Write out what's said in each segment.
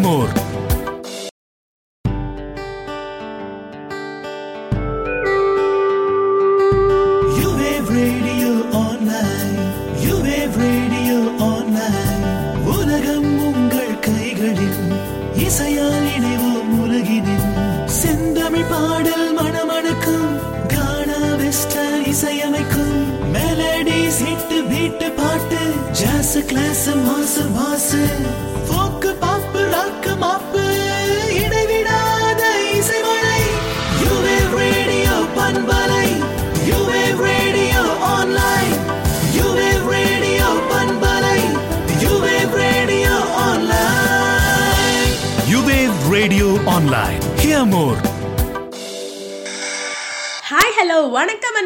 amor.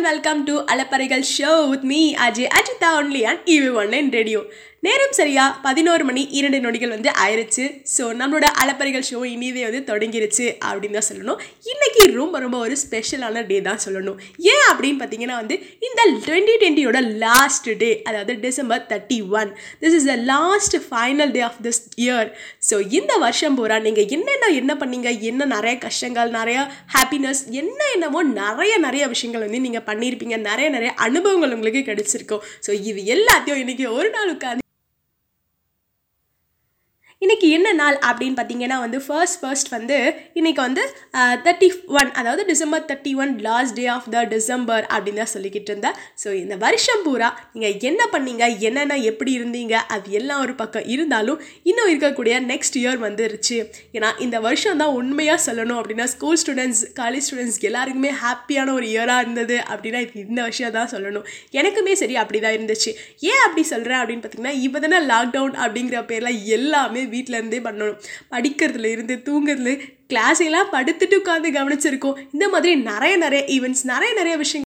welcome to Alaparigal Show with me, Ajay Achita only on EV Online Radio. நேரம் சரியா பதினோரு மணி இரண்டு நொடிகள் வந்து ஆயிருச்சு. ஸோ நம்மளோட அலப்பறைகள் ஷோ இனிவே வந்து தொடங்கிருச்சு அப்படின்னு தான் சொல்லணும். இன்னைக்கு ரொம்ப ரொம்ப ஒரு ஸ்பெஷலான டே தான் சொல்லணும். ஏன் அப்படின்னு பார்த்தீங்கன்னா வந்து இந்த டுவெண்ட்டி டுவெண்ட்டியோட லாஸ்ட் டே அதாவது December thirty one this is the last final day of this year so இந்த வருஷம் பூரா நீங்கள் என்னென்ன என்ன பண்ணீங்க? என்ன நிறைய கஷ்டங்கள் நிறைய ஹாப்பினஸ் என்ன என்னமோ நிறைய நிறைய விஷயங்கள் வந்து நீங்கள் பண்ணியிருப்பீங்க. நிறைய நிறைய அனுபவங்கள் உங்களுக்கு கிடைச்சிருக்கும். ஸோ இது எல்லாத்தையும் இன்னைக்கு ஒரு நாள் உட்காந்து இன்றைக்கி என்ன நாள் அப்படின்னு பார்த்தீங்கன்னா வந்து ஃபர்ஸ்ட் ஃபர்ஸ்ட் வந்து இன்றைக்கி வந்து தேர்ட்டி ஒன் அதாவது December thirty one last day of the December அப்படின்னு தான் சொல்லிக்கிட்டு இருந்தேன் ஸோ இந்த வருஷம் பூரா நீங்கள் என்ன பண்ணீங்க என்னென்ன எப்படி இருந்தீங்க அது எல்லாம் ஒரு பக்கம் இருந்தாலும் இன்னும் இருக்கக்கூடிய நெக்ஸ்ட் இயர் வந்துருச்சு. ஏன்னா இந்த வருஷம் தான் உண்மையாக சொல்லணும் அப்படின்னா ஸ்கூல் ஸ்டூடெண்ட்ஸ் காலேஜ் ஸ்டூடெண்ட்ஸ் எல்லாருக்குமே ஹாப்பியான ஒரு இயராக இருந்தது அப்படின்னா இது இந்த வருஷம் தான் சொல்லணும். எனக்குமே சரி அப்படி தான் இருந்துச்சு. ஏன் அப்படி சொல்கிறேன் அப்படின்னு பார்த்தீங்கன்னா இப்போ தானே லாக்டவுன் அப்படிங்கிற பேரில் எல்லாமே வீட்டிலேருந்தே பண்ணணும். படிக்கிறதுல இருந்து தூங்குறதுல கிளாஸ் எல்லாம் படுத்துட்டு உட்காந்து கவனிச்சிருக்கோம். இந்த மாதிரி நிறைய நிறைய ஈவெண்ட்ஸ் நிறைய நிறைய விஷயங்கள்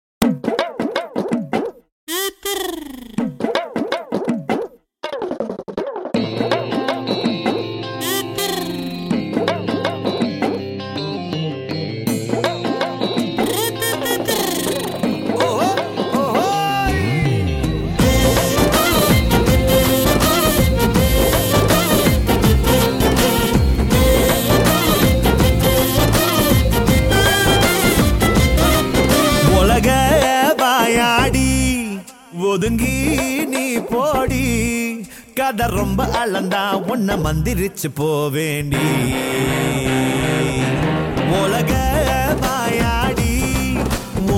ஒதுங்கி நீ போடி. கதை ரொம்ப அளந்தா உன்னை மந்திரிச்சு போவேண்டி. உலக மாயாடி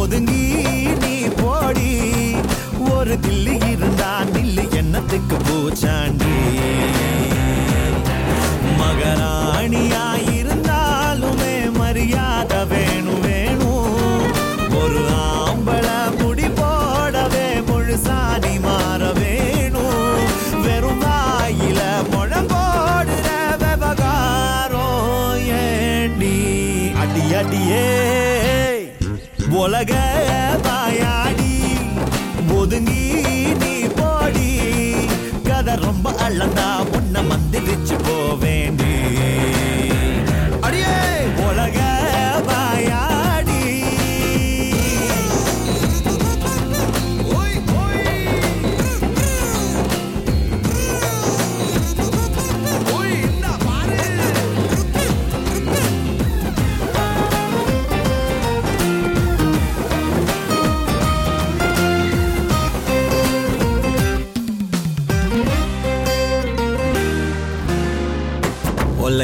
ஒதுங்கி நீ போடி. ஒரு தில்லி இருந்தா நில்லு என்னத்துக்கு பூச்சாண்டி. மகராணியா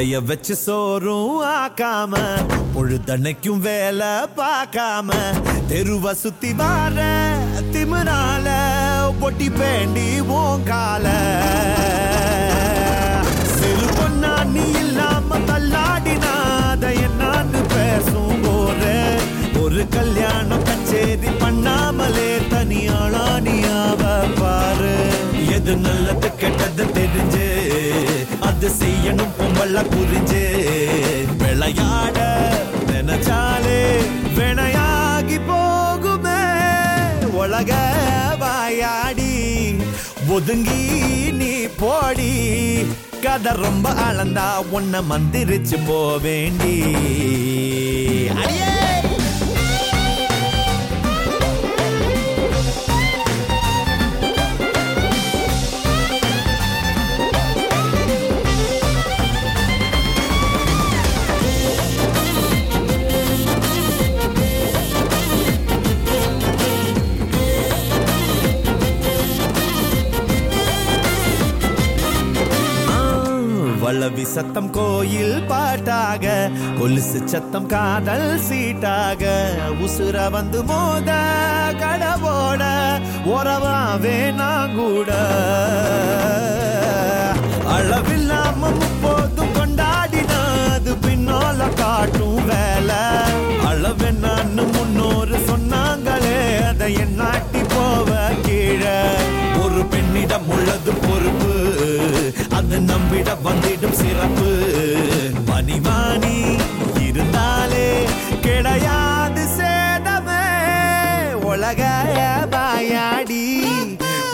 ஒலைய வச்சு சோறும் ஆக்காம பொழுதனைக்கும் வேலை பார்க்காம தெருவ சுத்தி வார திமுனால பொட்டி பேண்டி ஓங்கால சிறு பொண்ணா நீ இல்லாம தள்ளாடினாத என்னான்னு பேசும் போற ஒரு கல் கள்ள பொம்பள புரிஞ்சு விளையாட நினைச்சாலே வினையாகி போகுமே. உலக வாயாடி ஒதுங்கி நீ போடி. கதை ரொம்ப அளந்தா உன்னை மந்திரிச்சு போவேண்டி. அடியே! வளவி சத்தம் கோயில் பாட்டாக கொலுசு சத்தம் காதல் சீட்டாக. உசுர வந்து மோத கடவோட உறவாவே நான் கூட அளவில்லாம முப்போதும் கொண்டாடினாது பின்னால காட்டும் வேலை. அளவென்னு முன்னோரு சொன்னாங்களே அதை என்னாட்டி போவ கீழே. ஒரு பெண்ணிடம் உள்ளது பொறுப்பு நம்பிட வந்திடும் சிறப்பு. மணிமானி இருந்தாலே கிடையாது சேதமே. உலக பாயாடி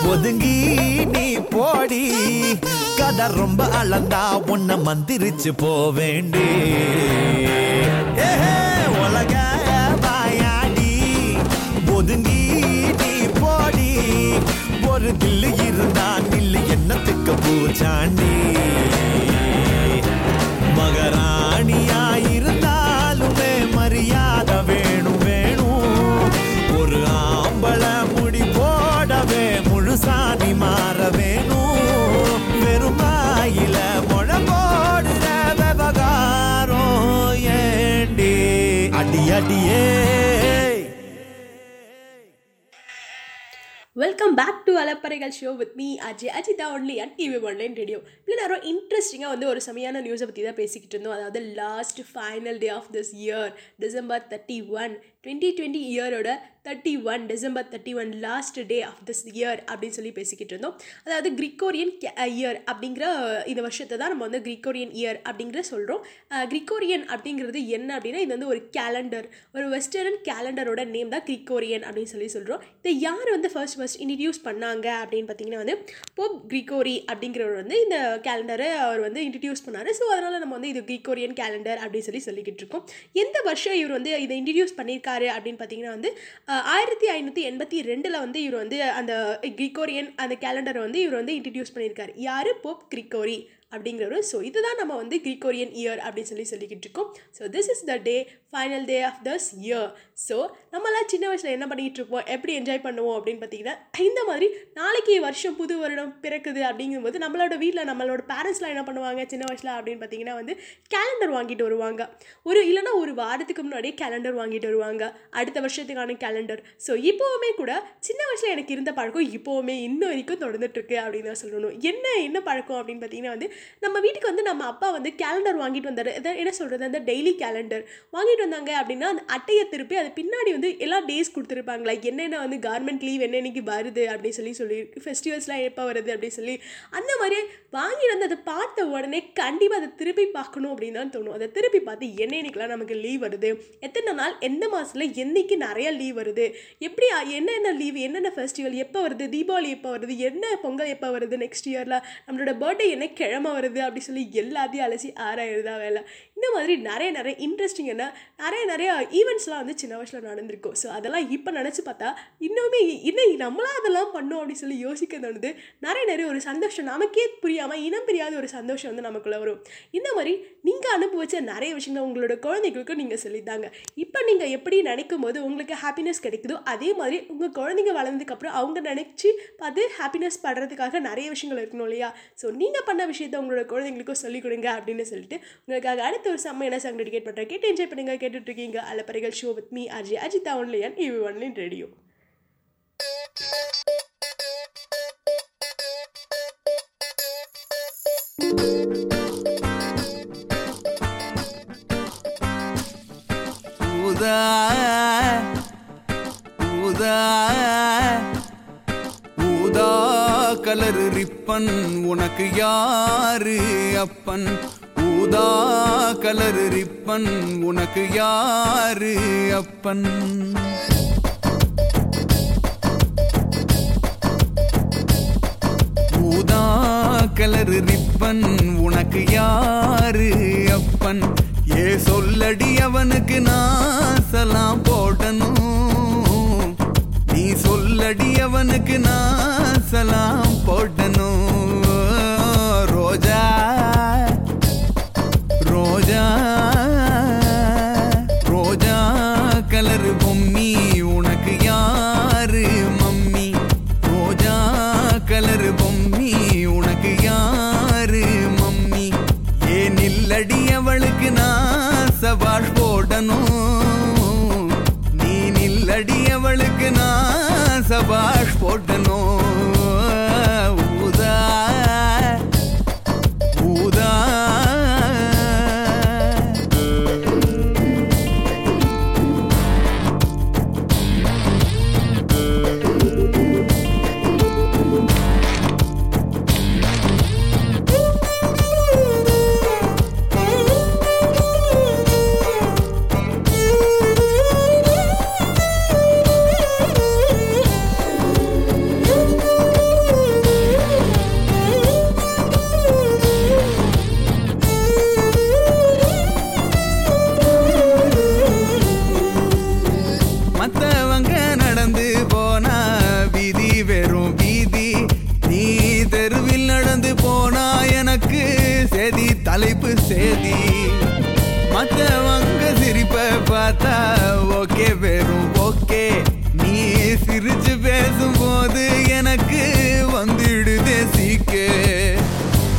ஒதுங்கி நீ போடி. கதை ரொம்ப அளந்தா உன்னை மந்திரிச்சு போவேண்டி. ஏஹே, உலக பாயாடி ஒதுங்கி நீ போடி. ஒரு தில்லு பூச்சாண்டி மகராணியா அலப்பறைகள் show with me Ajay Ajitha only at TV online radio இல்லை நேரம் இன்ட்ரெஸ்டிங்காக வந்து ஒரு சமையான நியூஸை பற்றி தான் பேசிக்கிட்டு இருந்தோம். அதாவது last final day of this year December thirty one twenty twenty இயரோட thirty one December thirty one last day of this year அப்படின்னு சொல்லி பேசிக்கிட்டு இருந்தோம். அதாவது கிரிக்கோரியன் இயர் uh, அப்படிங்கிற uh, இந்த வருஷத்தை தான் நம்ம வந்து கிரிக்கோரியன் இயர் அப்படிங்கிற சொல்கிறோம் கிரிக்கோரியன் uh, அப்படிங்கிறது என்ன அப்படின்னா இது வந்து ஒரு கேலண்டர் ஒரு வெஸ்டர்ன் கேலண்டரோட நேம் தான் கிரிக்கோரியன் அப்படின்னு சொல்லி சொல்கிறோம் இதை யார் வந்து ஃபர்ஸ்ட் ஃபர்ஸ்ட் இன்ட்ரடியூஸ் பண்ணாங்க அப்படின்னு பார்த்தீங்கன்னா வந்து போப் கிரிகோரி அப்படிங்கிறவர் வந்து இந்த கேலண்டரை அவர் வந்து இன்ட்ரடியூஸ் பண்ணார். ஸோ அதனால் நம்ம வந்து இது கிரிகோரியன் கேலண்டர் அப்படின்னு சொல்லி சொல்லிக்கிட்டு இருக்கோம். எந்த வருஷம் இவர் வந்து இதை இன்ட்ரடியூஸ் பண்ணியிருக்காரு அப்படின்னு பார்த்தீங்கன்னா வந்து ஆயிரத்தி ஐநூற்றி எண்பத்தி ரெண்டில் வந்து இவர் வந்து அந்த கிரிகோரியன் அந்த கேலண்டரை வந்து இவர் வந்து இன்ட்ரடியூஸ் பண்ணியிருக்காரு. யார்? போப் கிரிகோரி அப்படிங்கிறவர் ஸோ இதுதான் நம்ம வந்து கிரிகோரியன் இயர் அப்படின்னு சொல்லி சொல்லிக்கிட்டு இருக்கோம். So this is the day final day of this year so நம்மளாம் சின்ன வயசில் என்ன பண்ணிகிட்டு இருப்போம்? எப்படி என்ஜாய் பண்ணுவோம் அப்படின்னு பார்த்தீங்கன்னா இந்த மாதிரி நாளைக்கு வருஷம் புது வருடம் பிறக்குது அப்படிங்கும்போது நம்மளோட வீட்டில் நம்மளோட பேரண்ட்ஸ்லாம் என்ன பண்ணுவாங்க சின்ன வயசில் அப்படின்னு பார்த்தீங்கன்னா வந்து கேலண்டர் வாங்கிட்டு வருவாங்க. ஒரு இல்லைன்னா ஒரு வாரத்துக்கு முன்னாடியே கேலண்டர் வாங்கிட்டு வருவாங்க. அடுத்த வருஷத்துக்கான கேலண்டர் ஸோ இப்போவுமே கூட சின்ன வயசில் எனக்கு இருந்த பழக்கம் இப்போவுமே இன்ன வரைக்கும் தொடர்ந்துட்டு இருக்கு அப்படின்னு தான் சொல்லணும். என்ன என்ன பழக்கம் அப்படின்னு பார்த்தீங்கன்னா வந்து நம்ம வீட்டுக்கு வந்து நம்ம அப்பா வந்து கேலண்டர் வாங்கிட்டு வந்தார். என்ன சொல்கிறது அந்த டெய்லி கேலண்டர் வாங்கிட்டு வந்தாங்க அப்படின்னா அந்த அட்டையை திருப்பி அது பின்னாடி வந்து எல்லா டேஸ் கொடுத்துருப்பாங்களா என்னென்ன வந்து கார்மெண்ட் லீவ் என்னென்னைக்கு வருது அப்படின்னு சொல்லி சொல்லி ஃபெஸ்டிவல்ஸ்லாம் எப்போ வருது அப்படின்னு சொல்லி அந்த மாதிரி வாங்கிட்டு வந்து அதை பார்த்த உடனே கண்டிப்பாக அதை திருப்பி பார்க்கணும் அப்படின்னு தான் தோணும். அதை திருப்பி பார்த்து என்னென்னைக்கெலாம் நமக்கு லீவ் வருது? எத்தனை நாள்? எந்த மாதத்தில் என்னைக்கு நிறைய லீவ் வருது? எப்படி என்னென்ன லீவ் என்னென்ன ஃபெஸ்டிவல் எப்போ வருது? தீபாவளி எப்போ வருது? என்ன பொங்கல் எப்போ வருது நெக்ஸ்ட் இயரில் நம்மளோட பர்த்டே என்ன கிழமை வருது அப்படி சொல்லி எல்லாத்தையும் அலசி ஆராயிறதா வேலை. இந்த மாதிரி நிறைய நிறைய இன்ட்ரெஸ்டிங் என்ன நிறைய நிறைய ஈவெண்ட்ஸ்லாம் வந்து சின்ன வயசில் நடந்திருக்கும். ஸோ அதெல்லாம் இப்போ நினச்சி பார்த்தா இன்னுமே இன்னும் நம்மளா அதெல்லாம் பண்ணோம் அப்படின்னு சொல்லி யோசிக்க தோணுது. நிறைய நிறைய ஒரு சந்தோஷம் நமக்கே புரியாமல் இனம் பிரியாத ஒரு சந்தோஷம் வந்து நமக்குள்ளே வரும். இந்த மாதிரி நீங்கள் அனுபவிச்ச நிறைய விஷயங்கள் உங்களோட குழந்தைகளுக்கும் நீங்கள் சொல்லித்தாங்க. இப்போ நீங்கள் எப்படி நினைக்கும் போது உங்களுக்கு ஹாப்பினஸ் கிடைக்குதோ அதே மாதிரி உங்கள் குழந்தைங்க வளர்ந்ததுக்கப்புறம் அவங்க நினச்சி பார்த்து ஹாப்பினஸ் படுறதுக்காக நிறைய விஷயங்கள் இருக்கணும் இல்லையா? ஸோ நீங்கள் பண்ண விஷயத்த உங்களோட குழந்தைங்களுக்கும் சொல்லிக் கொடுங்க அப்படின்னு சொல்லிட்டு உங்களுக்காக அடுத்த ஒரு செம்மையான சாங் டெடிகேட் பண்ணுறேன் கேட்டு என்ஜாய் பண்ணுங்க. கேட்டுட்டு இருக்கீங்க. அலப்பறைகள் show with me Ajay Ajitha only EV online radio ஊதா ஊதா ஊதா. கலரு ரிப்பன் உனக்கு யாரு அப்பன்? ஊதா கலரு ரிப்பன் உனக்கு யாரு அப்பன்? ஊதா கலரு ரிப்பன் உனக்கு யாரு அப்பன்? ஏ சொல்லடி அவனுக்கு நான் சலாம் போடணும். சொல்லடி அவனுக்கு நான் சலாம் போட்டனும் ரோஜா தலைப்பு சேதி. மற்றவங்க சிரிப்ப பார்த்தா ஓகே வெறும் ஓகே. நீ சிரிச்சு பேசும்போது எனக்கு வந்துடுதே சீக்கு.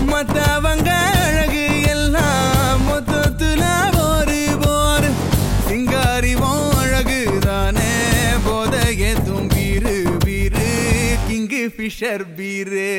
மற்றவங்க அழகு எல்லாம் மொத்தத்துல ஒரு போர். சிங்காரிவும் அழகுதானே போதைய தும்பீரு பீரு கிங்கு ஃபிஷர் பீரு.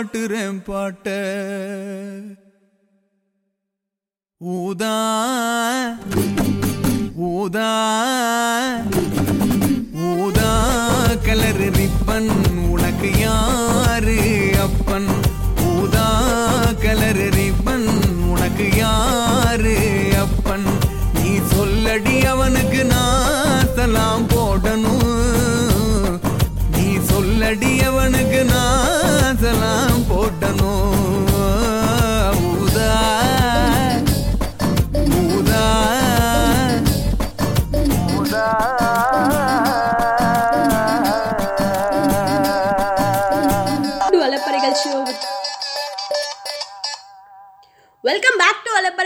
பாட்டுறேன் பாட்ட. ஊதா ஊதா.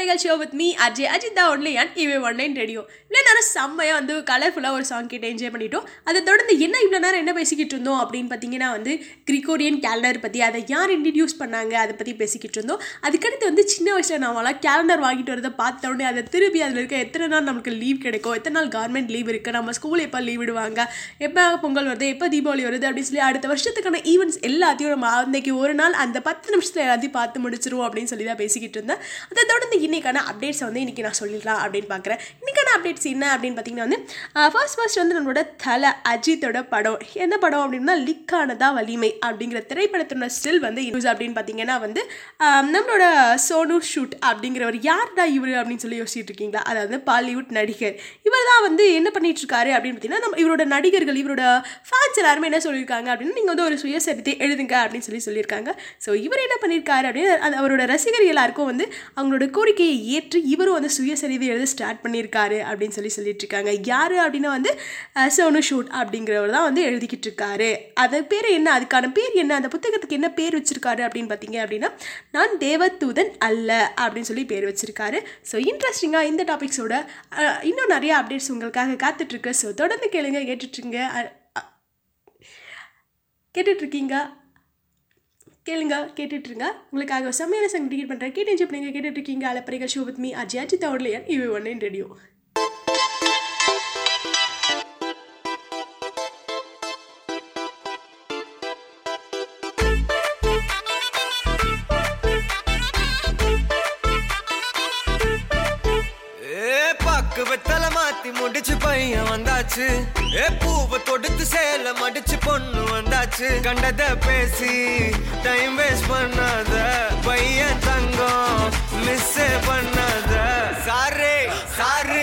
கதைகள் show with me Ajay Ajith தான் ஒன்லி அண்ட் இவே ஒன்லைன் ரேடியோ இவ்வளோ நேரம் செம்மையாக வந்து கலர்ஃபுல்லாக ஒரு சாங் கேட்டு என்ஜாய் பண்ணிட்டோம். அதை தொடர்ந்து என்ன இவ்வளோ நேரம் என்ன பேசிக்கிட்டு இருந்தோம் அப்படின்னு பார்த்தீங்கன்னா வந்து கிரிகோரியன் கேலண்டர் பற்றி அதை யார் இன்ட்ரடியூஸ் பண்ணாங்க அதை பற்றி பேசிக்கிட்டு இருந்தோம். அதுக்கடுத்து வந்து சின்ன வயசில் நாமெல்லாம் கேலண்டர் வாங்கிட்டு வரதை பார்த்த உடனே அதை திருப்பி அதில் இருக்க எத்தனை நாள் நமக்கு லீவ் கிடைக்கும் எத்தனை நாள் கவர்மெண்ட் லீவ் இருக்குது நம்ம ஸ்கூல் எப்போ லீவ் விடுவாங்க எப்போ பொங்கல் வருது எப்போ தீபாவளி வருது அப்படின்னு சொல்லி அடுத்த வருஷத்துக்கான ஈவெண்ட்ஸ் எல்லாத்தையும் நம்ம அன்னைக்கு ஒரு நாள் அந்த பத்து நிமிஷத்தில் எல்லாத்தையும் பார்த்து முடிச்சிருவோம் அப்படின்னு சொல்லி தான் பேசிக்கிட்டு இருந்தேன். அதை தொடர்ந்து இன்றைக்கான அப்டேட்ஸை வந்து இன்றைக்கி நான் சொல்லிடலாம் அப்படின்னு பார்க்குறேன். இன்றைக்கான அப்டேட்ஸ் என்ன அப்படின்னு பார்த்தீங்கன்னா வந்து ஃபர்ஸ்ட் ஃபர்ஸ்ட் வந்து நம்மளோட தலை அஜித்தோட படம். என்ன படம் அப்படின்னா லிக்கானதா வலிமை அப்படிங்கிற திரைப்படத்தோட ஸ்டில் வந்து யூஸ் அப்படின்னு பார்த்தீங்கன்னா வந்து நம்மளோட சோனு ஷூட் அப்படிங்கிறவர் யார்டா இவர் அப்படின்னு சொல்லி யோசிச்சுட்டு இருக்கீங்களா? அதாவது பாலிவுட் நடிகர். இவர் தான் வந்து என்ன பண்ணிட்டு இருக்காரு அப்படின்னு பார்த்தீங்கன்னா நம்ம இவரோட நடிகர்கள் இவரோட ஃபேன்ஸ் எல்லாருமே என்ன சொல்லியிருக்காங்க அப்படின்னு நீங்கள் வந்து ஒரு சுயசரித்தை எழுதுங்க அப்படின்னு சொல்லி சொல்லியிருக்காங்க. ஸோ இவர் என்ன பண்ணியிருக்காரு அப்படின்னு அவரோட ரசிகர் எல்லாருக்கும் வந்து அவங்களோட கோரிக்கையை ஏற்று இவரும் வந்து சுயசரிதை எழுத ஸ்டார்ட் பண்ணியிருக்காரு அப்படின்னு சொல்லி சொல்லிட்டு இருக்காங்க யார் அப்படின்னா வந்து சோனு ஷூட் அப்படிங்கிறவர் தான் வந்து எழுதிக்கிட்டு இருக்காரு அது பேர் என்ன? அதுக்கான பேர் என்ன? அந்த புத்தகத்துக்கு என்ன பேர் வச்சிருக்காரு அப்படின்னு பார்த்தீங்க அப்படின்னா நான் தேவதூதன் அல்ல அப்படின்னு சொல்லி பேர் வச்சிருக்காரு. ஸோ இன்ட்ரெஸ்டிங்காக இந்த டாபிக்ஸோட இன்னும் நிறைய அப்டேட்ஸ் உங்களுக்காக காத்துட்ருக்கு ஸோ தொடர்ந்து கேளுங்க கேட்டுட்ருங்க கேட்டுட்ருக்கீங்க கேளுங்க கேட்டுட்ருங்க. உங்களுக்காக செம்மையான சங்க டிக்கெட் பண்ணுறேன் கேட்டு என்ஜாய் பண்ணுங்க கேட்டுட்ருக்கீங்க. அலப்பறைகள் show with me Ajay Ajith அவர்லையன் இவை ஒன் ரேடியோ. வெத்தல முடிச்சு பையன் வந்தாச்சு. ஏ பூவை தொடுத்து சேல மடிச்சு பொண்ணு வந்தாச்சு. கண்டத பேசி டைம் வேஸ்ட் பண்ணாத. பையன் தங்கம் மிஸ் பண்ணாத. சாரே சாரு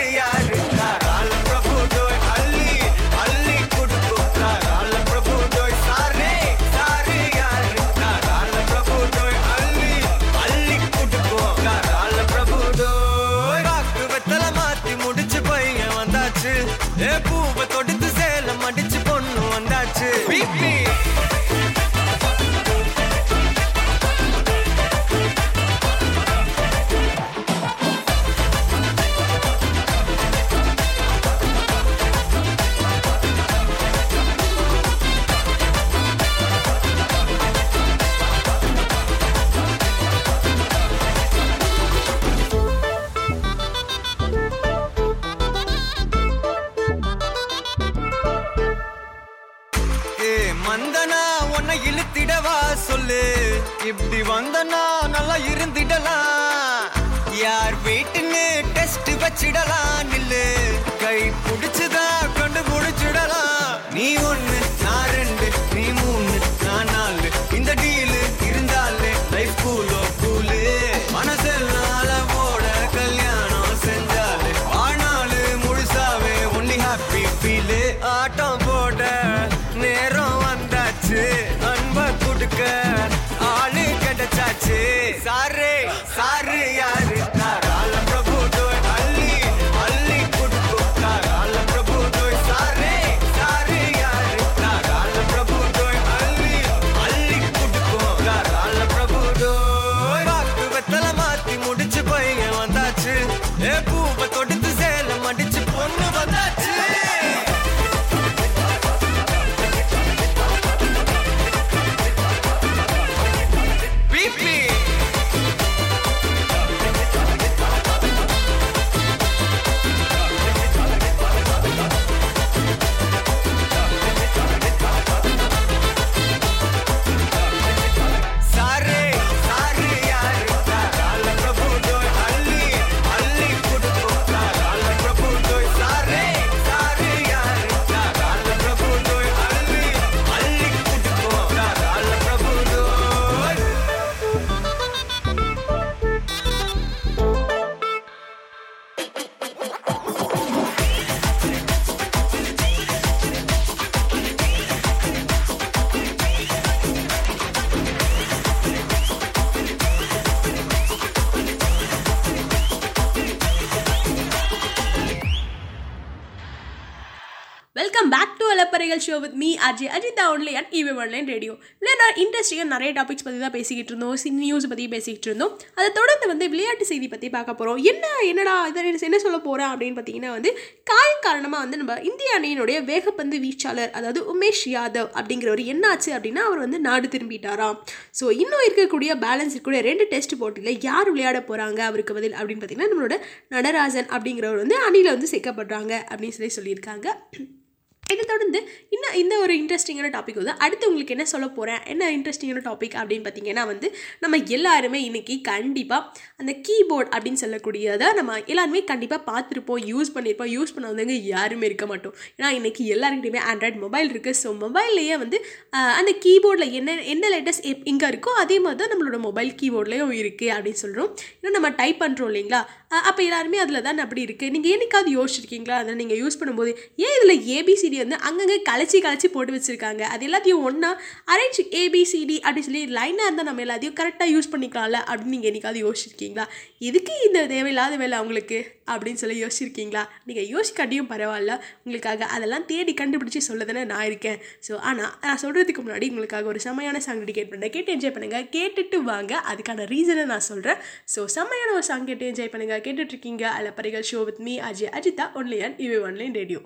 அஜய் அஜிதா ஒன்லி அண்ட் இவி ஒன்லைன் ரேடியோ இல்லை நான் இன்ட்ரெஸ்டிங்காக நிறைய டாபிக்ஸ் பற்றி தான் பேசிக்கிட்டு இருந்தோம். சி நியூஸ் பற்றி பேசிக்கிட்டு இருந்தோம். அதை தொடர்ந்து வந்து விளையாட்டு செய்தி பற்றி பார்க்க போகிறோம் என்ன என்னடா இதை என்ன சொல்ல போகிறேன் அப்படின்னு பார்த்தீங்கன்னா வந்து காயம் காரணமாக வந்து நம்ம இந்திய அணியினுடைய வேகப்பந்து வீச்சாளர் அதாவது உமேஷ் யாதவ் அப்படிங்கிறவர் என்னாச்சு அப்படின்னா அவர் வந்து நாடு திரும்பிட்டாராம். ஸோ இன்னும் இருக்கக்கூடிய பேலன்ஸ் இருக்கக்கூடிய ரெண்டு டெஸ்ட் போட்டியில் யார் விளையாட போகிறாங்க அவருக்கு பதில் அப்படின்னு பார்த்தீங்கன்னா நம்மளோட நடராஜன் அப்படிங்கிறவர் வந்து அணியில் வந்து சேர்க்கப்படுறாங்க அப்படின்னு சொல்லி சொல்லியிருக்காங்க. இதை தொடர்ந்து இன்னும் இந்த ஒரு இன்ட்ரெஸ்டிங்கான டாபிக் வந்து அடுத்து உங்களுக்கு என்ன சொல்ல போகிறேன் என்ன இன்ட்ரெஸ்டிங்கான டாபிக் அப்படின்னு பார்த்தீங்கன்னா வந்து நம்ம எல்லாருமே இன்னைக்கு கண்டிப்பாக அந்த கீபோர்ட் அப்படின்னு சொல்லக்கூடியதை நம்ம எல்லாருமே கண்டிப்பாக பார்த்துருப்போம் யூஸ் பண்ணியிருப்போம் யூஸ் பண்ணவங்க யாருமே இருக்க மாட்டோம். ஏன்னா இன்னைக்கு எல்லாருக்கிட்டையுமே ஆண்ட்ராய்ட் மொபைல் இருக்குது ஸோ மொபைல்லையே வந்து அந்த கீபோர்டில் என்ன என்ன லெட்டர்ஸ் எங்கே இருக்கோ அதே மாதிரி தான் நம்மளோட மொபைல் கீபோர்ட்லேயும் இருக்குது அப்படின்னு சொல்கிறோம் ஏன்னா நம்ம டைப் பண்ணுறோம் இல்லைங்களா? அப்போ எல்லாருமே அதில் தான் அப்படி இருக்குது நீங்கள் என்னைக்காவது யோசிச்சிருக்கீங்களா? அதை நீங்கள் யூஸ் பண்ணும்போது ஏன் இதில் ஏபிசி ஏபிசிடி வந்து அங்கங்கே கலைச்சி கலைச்சி போட்டு வச்சுருக்காங்க. அது எல்லாத்தையும் ஒன்றா அரேஞ்ச் ஏபிசிடி அப்படின்னு சொல்லி லைனாக இருந்தால் நம்ம எல்லாத்தையும் கரெக்டாக யூஸ் பண்ணிக்கலாம்ல அப்படின்னு நீங்கள் என்னைக்காவது யோசிச்சிருக்கீங்களா? எதுக்கு இந்த தேவையில்லாத வேலை அவங்களுக்கு அப்படின்னு சொல்லி யோசிச்சிருக்கீங்களா? நீங்கள் யோசிக்காட்டியும் பரவாயில்ல. உங்களுக்காக அதெல்லாம் தேடி கண்டுபிடிச்சி சொல்ல தானே நான் இருக்கேன். ஸோ ஆனால் நான் சொல்கிறதுக்கு முன்னாடி உங்களுக்காக ஒரு செம்மையான சாங் டெடிகேட் பண்ணுறேன் கேட்டு என்ஜாய் பண்ணுங்கள் கேட்டுட்டு வாங்க. அதுக்கான ரீசனை நான் சொல்கிறேன் ஸோ செம்மையான ஒரு சாங் கேட்டு என்ஜாய் பண்ணுங்கள் கேட்டுட்ருக்கீங்க அலப்பறைகள் show with me Ajay Ajitha only and இவே online radio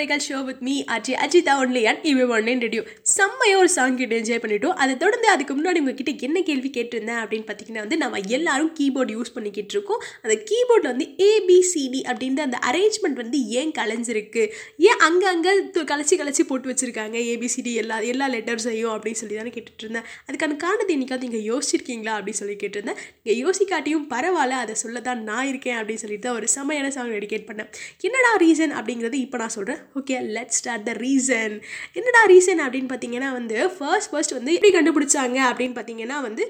for a girl show with me, Ajay Ajita only on EV1 in Radio. செம்மையாக ஒரு சாங் கிட்ட என்ஜாய் பண்ணிட்டோம். அதை தொடர்ந்து அதுக்கு முன்னாடி உங்ககிட்ட என்ன கேள்வி கேட்டிருந்தேன் அப்படின்னு பார்த்தீங்கன்னா வந்து நம்ம எல்லாரும் கீபோர்டு யூஸ் பண்ணிக்கிட்டு இருக்கோம். அந்த கீபோர்டில் வந்து ஏபிசிடி அப்படின்ற அந்த அரேஞ்ச்மெண்ட் வந்து ஏன் கலைஞ்சிருக்கு? ஏன் அங்கங்கே கலைச்சி கலைச்சி போட்டு வச்சுருக்காங்க? ஏபிசிடி எல்லா எல்லா லெட்டர்ஸையும் அப்படின்னு சொல்லி தானே கேட்டுட்டு இருந்தேன் அதுக்கான காரணத்தை இன்றைக்காவது நீங்கள் யோசிச்சிருக்கீங்களா அப்படின்னு சொல்லி கேட்டிருந்தேன். நீங்கள் யோசிக்காட்டியும் பரவாயில்ல அதை சொல்ல தான் நான் இருக்கேன் அப்படின்னு சொல்லிட்டு தான் ஒரு செம்மையான சாங் டெடிகேட் பண்ணேன். என்னடா ரீசன் அப்படிங்கிறது இப்போ நான் சொல்கிறேன் okay let start the reason என்னடா ரீசன் அப்படின்னு பார்த்தீங்கன்னா வந்து ஃபர்ஸ்ட் ஃபர்ஸ்ட் வந்து எப்படி கண்டுபிடிச்சாங்க அப்படின்னு பார்த்தீங்கன்னா வந்து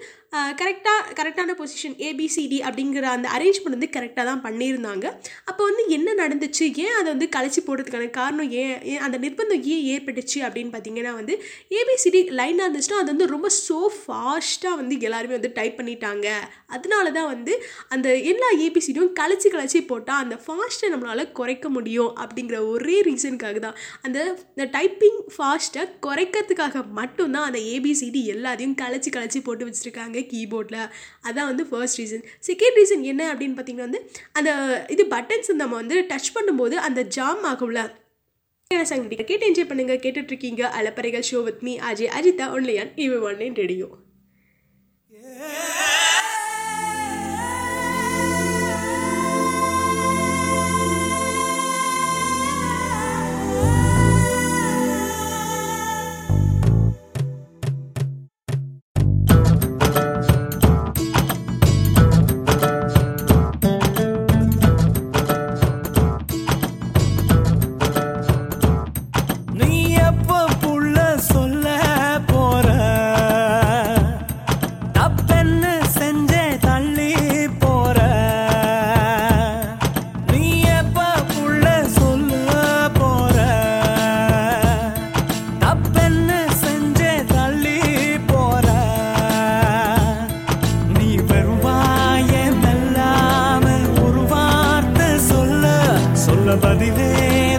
கரெக்டாக கரெக்டான பொசிஷன் ஏபிசிடி அப்படிங்கிற அந்த அரேஞ்ச்மெண்ட் வந்து கரெக்டாக தான் பண்ணியிருந்தாங்க. அப்போ வந்து என்ன நடந்துச்சு? ஏன் அதை வந்து கழிச்சு போடுறதுக்கான காரணம் ஏன்? ஏன் அந்த நிர்பந்தம் ஏன் ஏற்பட்டுச்சு அப்படின்னு பார்த்தீங்கன்னா வந்து ஏபிசிடி லைனாக இருந்துச்சுன்னா அது வந்து ரொம்ப ஸோ ஃபாஸ்ட்டாக வந்து எல்லாருமே வந்து டைப் பண்ணிட்டாங்க. அதனால தான் வந்து அந்த எல்லா ஏபிசிடியும் கழிச்சு கழிச்சு போட்டால் அந்த ஃபாஸ்ட்டை நம்மளால் குறைக்க முடியும் அப்படிங்கிற ஒரே ரீசனுக்காக தான். அந்த டைப்பிங் ஃபாஸ்ட்டை குறைக்கிறதுக்காக மட்டும்தான் அந்த ஏபிசிடி எல்லாத்தையும் கலைச்சி கழிச்சு போட்டு வச்சுருக்காங்க. கீபோர்டில் அதான் வந்து ஃபர்ஸ்ட் ரீசன் செகண்ட் ரீசன் என்ன அப்படின்னு பார்த்தீங்கன்னா வந்து அந்த இது பட்டன்ஸ் நம்ம வந்து டச் பண்ணும்போது அந்த ஜாம் ஆகும்ல. சாங் கேட்டு என்ஜாய் பண்ணுங்க கேட்டுட்டு இருக்கீங்க. அலப்பறைகள் show with me Ajay Ajitha ஒன்லியான் இவ ஒன் ரேடியோ Yeah. சொல்ல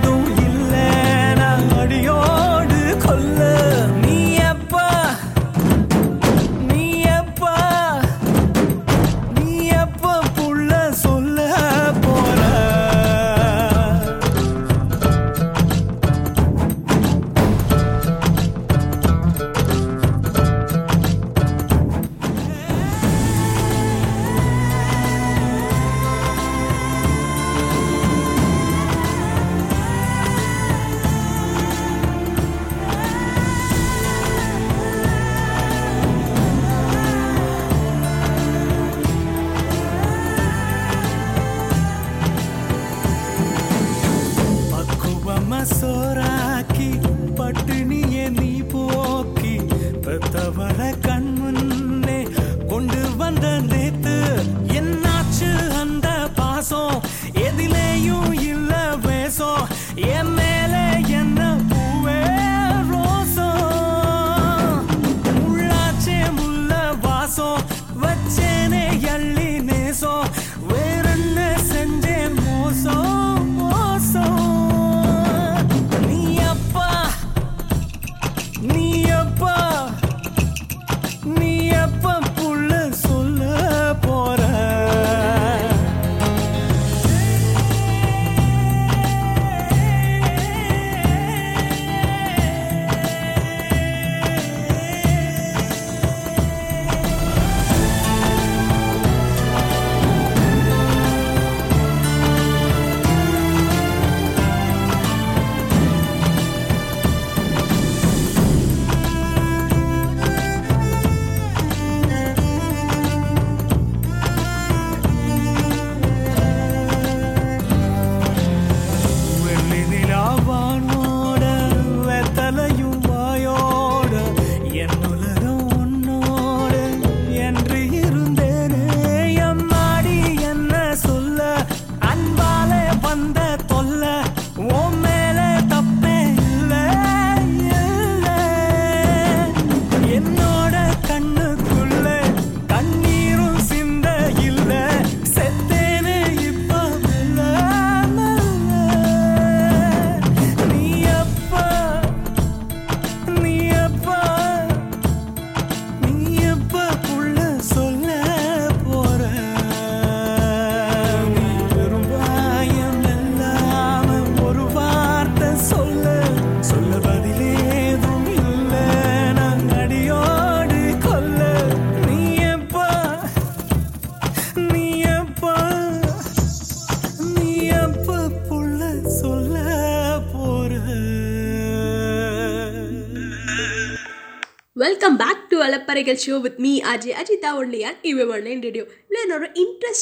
Michael Show with me, Ajay Ajita Only on the Radio.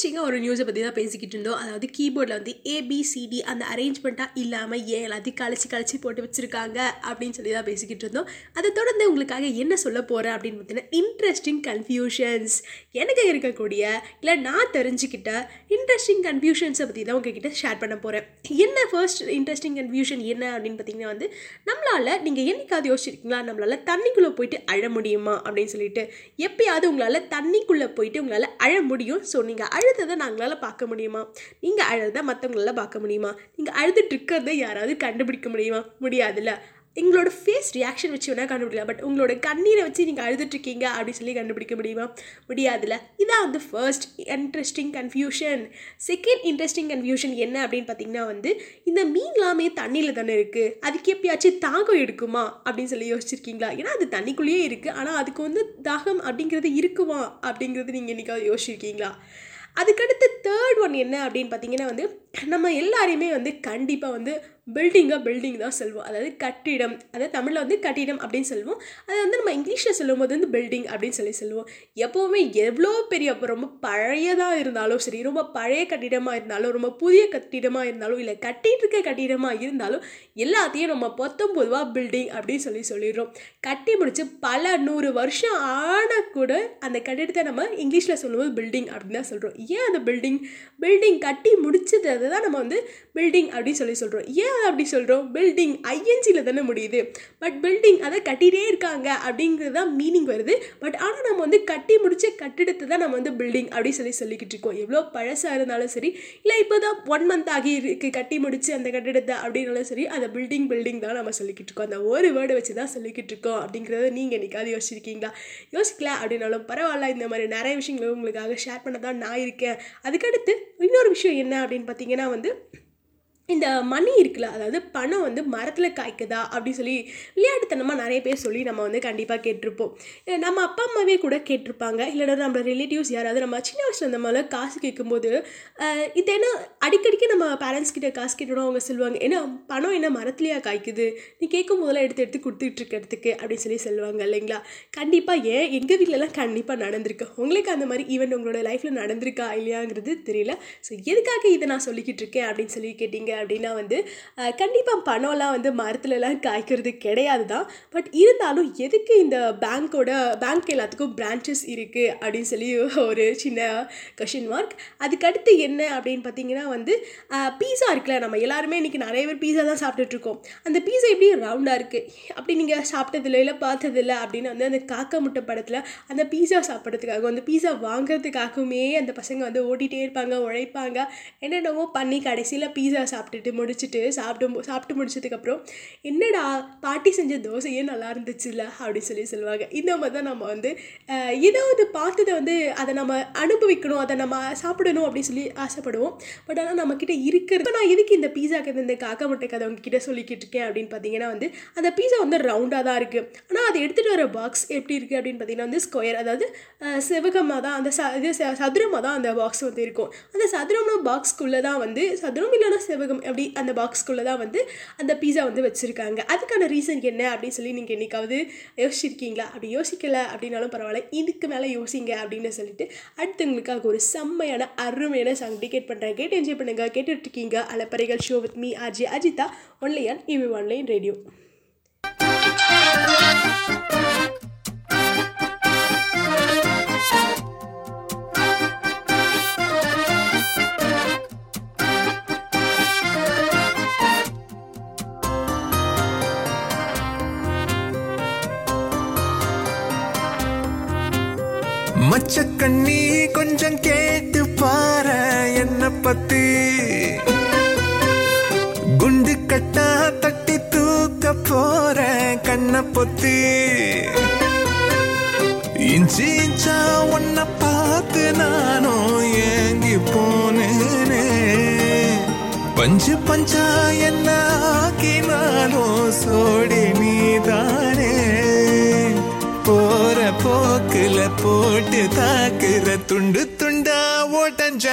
இன்ட்ரெஸ்டிங்காக ஒரு நியூஸை பற்றி தான் பேசிக்கிட்டு இருந்தோம். அதாவது கீபோர்டில் வந்து ஏபிசிடி அந்த அரேஞ்ச்மெண்ட்டாக இல்லாமல் ஏன் எல்லாத்தையும் கழிச்சு கழிச்சு போட்டு வச்சுருக்காங்க அப்படின்னு சொல்லி தான் பேசிக்கிட்டு இருந்தோம். அதை தொடர்ந்து உங்களுக்காக என்ன சொல்ல போகிறேன் அப்படின்னு பார்த்தீங்கன்னா இன்ட்ரெஸ்டிங் கன்ஃபியூஷன்ஸ் எனக்கு இருக்கக்கூடிய இல்லை நான் தெரிஞ்சுக்கிட்ட இன்ட்ரெஸ்டிங் கன்ஃபியூஷன்ஸை பற்றி தான் உங்ககிட்ட ஷேர் பண்ண போகிறேன் என்ன ஃபர்ஸ்ட் இன்ட்ரெஸ்டிங் கன்ஃபியூஷன் என்ன அப்படின்னு பார்த்தீங்கன்னா வந்து நம்மளால் நீங்கள் என்னைக்காவது யோசிச்சிருக்கீங்களா? நம்மளால் தண்ணிக்குள்ளே போயிட்டு அழ முடியுமா? அப்படின்னு சொல்லிட்டு எப்பயாவது உங்களால் தண்ணிக்குள்ளே போயிட்டு உங்களால் அழ முடியும் ஸோ நீங்கள் அழ அழுததை நாங்களால் பார்க்க முடியுமா? நீங்கள் அழுத மற்றவங்களால பார்க்க முடியுமா? நீங்கள் அழுதுட்டு இருக்கிறத யாராவது கண்டுபிடிக்க முடியுமா? முடியாதுல்ல. எங்களோட ஃபேஸ் ரியாக்ஷன் வச்சு வேணால் கண்டுபிடிக்கலாம். பட் உங்களோட கண்ணீரை வச்சு நீங்கள் அழுதுட்ருக்கீங்க அப்படின்னு சொல்லி கண்டுபிடிக்க முடியுமா? முடியாதுல்ல. இதான் வந்து first interesting confusion second interesting confusion என்ன அப்படின்னு பார்த்தீங்கன்னா வந்து இந்த மீன்லாமே தண்ணியில் தானே இருக்குது அதுக்கு எப்பயாச்சும் தாகம் எடுக்குமா? அப்படின்னு சொல்லி யோசிச்சிருக்கீங்களா? ஏன்னா அது தண்ணிக்குள்ளேயே இருக்குது ஆனால் அதுக்கு வந்து தாகம் அப்படிங்கிறது இருக்குமா? அப்படிங்கிறது நீங்கள் என்றைக்காவது யோசிச்சிருக்கீங்களா? அதுக்கடுத்து தேர்ட் ஒன் என்ன அப்படின்னு பார்த்தீங்கன்னா வந்து நம்ம எல்லாரையுமே வந்து கண்டிப்பாக வந்து பில்டிங்காக பில்டிங் தான் சொல்லுவோம். அதாவது கட்டிடம் அதாவது தமிழில் வந்து கட்டிடம் அப்படின்னு சொல்லுவோம். அதை வந்து நம்ம இங்கிலீஷில் சொல்லும்போது வந்து பில்டிங் அப்படின்னு சொல்லி சொல்லுவோம். எப்போவுமே எவ்வளோ பெரிய ரொம்ப பழையதாக இருந்தாலும் சரி ரொம்ப பழைய கட்டிடமாக இருந்தாலும் ரொம்ப புதிய கட்டிடமாக இருந்தாலும் இல்லை கட்டிட்டு இருக்க கட்டிடமாக இருந்தாலும் எல்லாத்தையும் நம்ம பொத்தம் பொதுவாக பில்டிங் அப்படின்னு சொல்லி சொல்லிடுறோம். கட்டி முடித்து பல நூறு வருஷம் ஆன கூட அந்த கட்டிடத்தை நம்ம இங்கிலீஷில் சொல்லும்போது பில்டிங் அப்படின்னு தான் சொல்கிறோம் ஏன் அந்த பில்டிங் பில்டிங் கட்டி முடிச்சது தான் நம்ம வந்து பில்டிங் அப்படின்னு சொல்லி சொல்கிறோம் ஏன் அப்படி சொல்கிறோம் பில்டிங் ஐஎன்சியில் தானே முடியுது. பட் பில்டிங் அதை கட்டிகிட்டே இருக்காங்க அப்படிங்கிறது தான் மீனிங் வருது. பட் ஆனால் நம்ம வந்து கட்டி முடிச்ச கட்டிடத்தை தான் நம்ம வந்து பில்டிங் அப்படின்னு சொல்லி சொல்லிக்கிட்டு இருக்கோம். எவ்வளோ பழசாக இருந்தாலும் சரி இல்லை இப்போ தான் ஒன் மந்த் ஆகி இருக்கு கட்டி முடிச்சு அந்த கட்டிடத்தை அப்படின்னாலும் சரி அதை பில்டிங் பில்டிங் தான் நம்ம சொல்லிக்கிட்டு இருக்கோம். அந்த ஒரு வேர்டை வச்சு தான் சொல்லிக்கிட்டு இருக்கோம் அப்படிங்கிறத நீங்கள் என்னைக்காவது யோசிச்சிருக்கீங்களா? யோசிக்கல அப்படின்னாலும் பரவாயில்ல இந்த மாதிரி நிறைய விஷயங்களை உங்களுக்காக ஷேர் பண்ண தான் நான் இருக்கேன். அதுக்கடுத்து இன்னொரு விஷயம் என்ன அப்படின்னு பார்த்தீங்கன்னா வந்து இந்த மணி இருக்குல்ல அதாவது பணம் வந்து மரத்தில் காய்க்குதா அப்படி சொல்லி விளையாட்டுத்தனமாக நிறைய பேர் சொல்லி நம்ம வந்து கண்டிப்பாக கேட்டிருப்போம். நம்ம அப்பா அம்மாவே கூட கேட்டிருப்பாங்க. இல்லைன்னா நம்ம ரிலேட்டிவ்ஸ் யாராவது நம்ம சின்ன வயசில் இந்த மாதிரிலாம் காசு கேட்கும்போது இது என்ன அடிக்கடிக்கு நம்ம பேரண்ட்ஸ் கிட்ட காசு கேட்டோம் அவங்க சொல்லுவாங்க. ஏன்னா பணம் என்ன மரத்துலையா காய்க்குது? நீ கேட்கும் போதெல்லாம் எடுத்து எடுத்து கொடுத்துட்டு இருக்கிறதுக்கு அப்படின்னு சொல்லி சொல்லுவாங்க இல்லைங்களா? கண்டிப்பாக ஏன்? எங்கள் வீட்டிலலாம் கண்டிப்பாக நடந்திருக்கு. உங்களுக்கு அந்த மாதிரி ஈவெண்ட் உங்களோட லைஃப்பில் நடந்திருக்கா இல்லையாங்கிறது தெரியல. ஸோ எதுக்காக இதை நான் சொல்லிக்கிட்டு இருக்கேன் அப்படின்னு சொல்லி கேட்டிங்க அப்படின்னா வந்து கண்டிப்பாக பணம்லாம் வந்து மரத்துலலாம் காய்க்கிறது கிடையாது தான் பட் இருந்தாலும் எதுக்கு இந்த பேங்க்கோட பேங்க் எல்லாத்துக்கும் பிரான்ச்சஸ் இருக்குது அப்படின்னு சொல்லி ஒரு சின்ன கொஷின் மார்க் அதுக்கடுத்து என்ன அப்படின்னு பார்த்தீங்கன்னா வந்து பீஸா இருக்குல்ல நம்ம எல்லாருமே இன்றைக்கி நிறைய பேர் பீஸா தான் சாப்பிட்டுட்ருக்கோம். அந்த பீஸா எப்படி ரவுண்டாக இருக்குது அப்படி நீங்கள் சாப்பிட்டதில்ல இல்லை பார்த்ததில்ல அப்படின்னு வந்து அந்த காக்கா முட்டை படத்தில் அந்த பீஸா சாப்பிட்றதுக்காக அந்த பீஸா வாங்குறதுக்காகவுமே அந்த பசங்க வந்து ஓட்டிகிட்டே இருப்பாங்க உழைப்பாங்க என்னென்னவோ பண்ணி கடைசியில் பீஸா சாப்பிட்டுட்டு முடிச்சுட்டு சாப்பிட்டு சாப்பிட்டு முடிச்சதுக்கப்புறம் என்னடா பாட்டி செஞ்ச தோசையே நல்லா இருந்துச்சுல்ல அப்படின்னு சொல்லி சொல்லுவாங்க. இந்த மாதிரி தான் நம்ம வந்து ஏதாவது பார்த்ததை வந்து அதை நம்ம அனுபவிக்கணும் அதை நம்ம சாப்பிடணும் அப்படின்னு சொல்லி ஆசைப்படுவோம். பட் ஆனால் நம்மக்கிட்ட இருக்கிறது நான் எதுக்கு இந்த பீஸா கதை இந்த காக்கா முட்டை கதை உங்ககிட்ட சொல்லிக்கிட்டு இருக்கேன் அப்படின்னு பார்த்தீங்கன்னா வந்து அந்த பீஸா வந்து ரவுண்டாக தான் இருக்குது ஆனால் அதை எடுத்துகிட்டு வர பாக்ஸ் எப்படி இருக்குது அப்படின்னு பார்த்தீங்கன்னா வந்து ஸ்கொயர் அதாவது செவகமாக தான் அந்த ச இது ச- சதுரமாக தான் அந்த பாக்ஸ் வந்து இருக்கும். அந்த சதுரம்னா பாக்ஸ்க்குள்ளே தான் வந்து சதுரம் இல்லைன்னா செவகம் அப்படி அந்த பாக்ஸ்க்குள்ளே தான் வந்து அந்த பீஸா வந்து வச்சுருக்காங்க. அதுக்கான ரீசன் என்ன அப்படின்னு சொல்லி நீங்கள் என்னைக்காவது யோசிச்சிருக்கீங்களா? அப்படி யோசிக்கலை அப்படின்னாலும் பரவாயில்ல. இதுக்கு மேலே யோசிங்க அப்படின்னு சொல்லிட்டு அடுத்தவங்களுக்காக ஒரு செம்மையான அருமையான சாங் டிக்கெட் பண்ணுறேன் கேட்டு என்ஜாய் பண்ணுங்கள் கேட்டுட்டு இருக்கீங்க அலப்பறைகள் show with me Ajay Ajitha only ஒன்லையன் இவி ஒன்லைன் ரேடியோ மச்ச கண்ணி கொஞ்சம் கேட்டு பாரு என்ன பத்தி. குண்டு கட்டா தட்டி தூக்க போற கண்ண பொத்தி. இஞ்சி இஞ்சா உன்னை பார்த்து நானும் ஏங்கி போனேனே. பஞ்சு பஞ்சா என்ன ஆக்கினாலும் சோடி நீதானே. போற போக்குல போட்டு தாக்குற துண்டு துண்டா ஓட்டஞ்ச.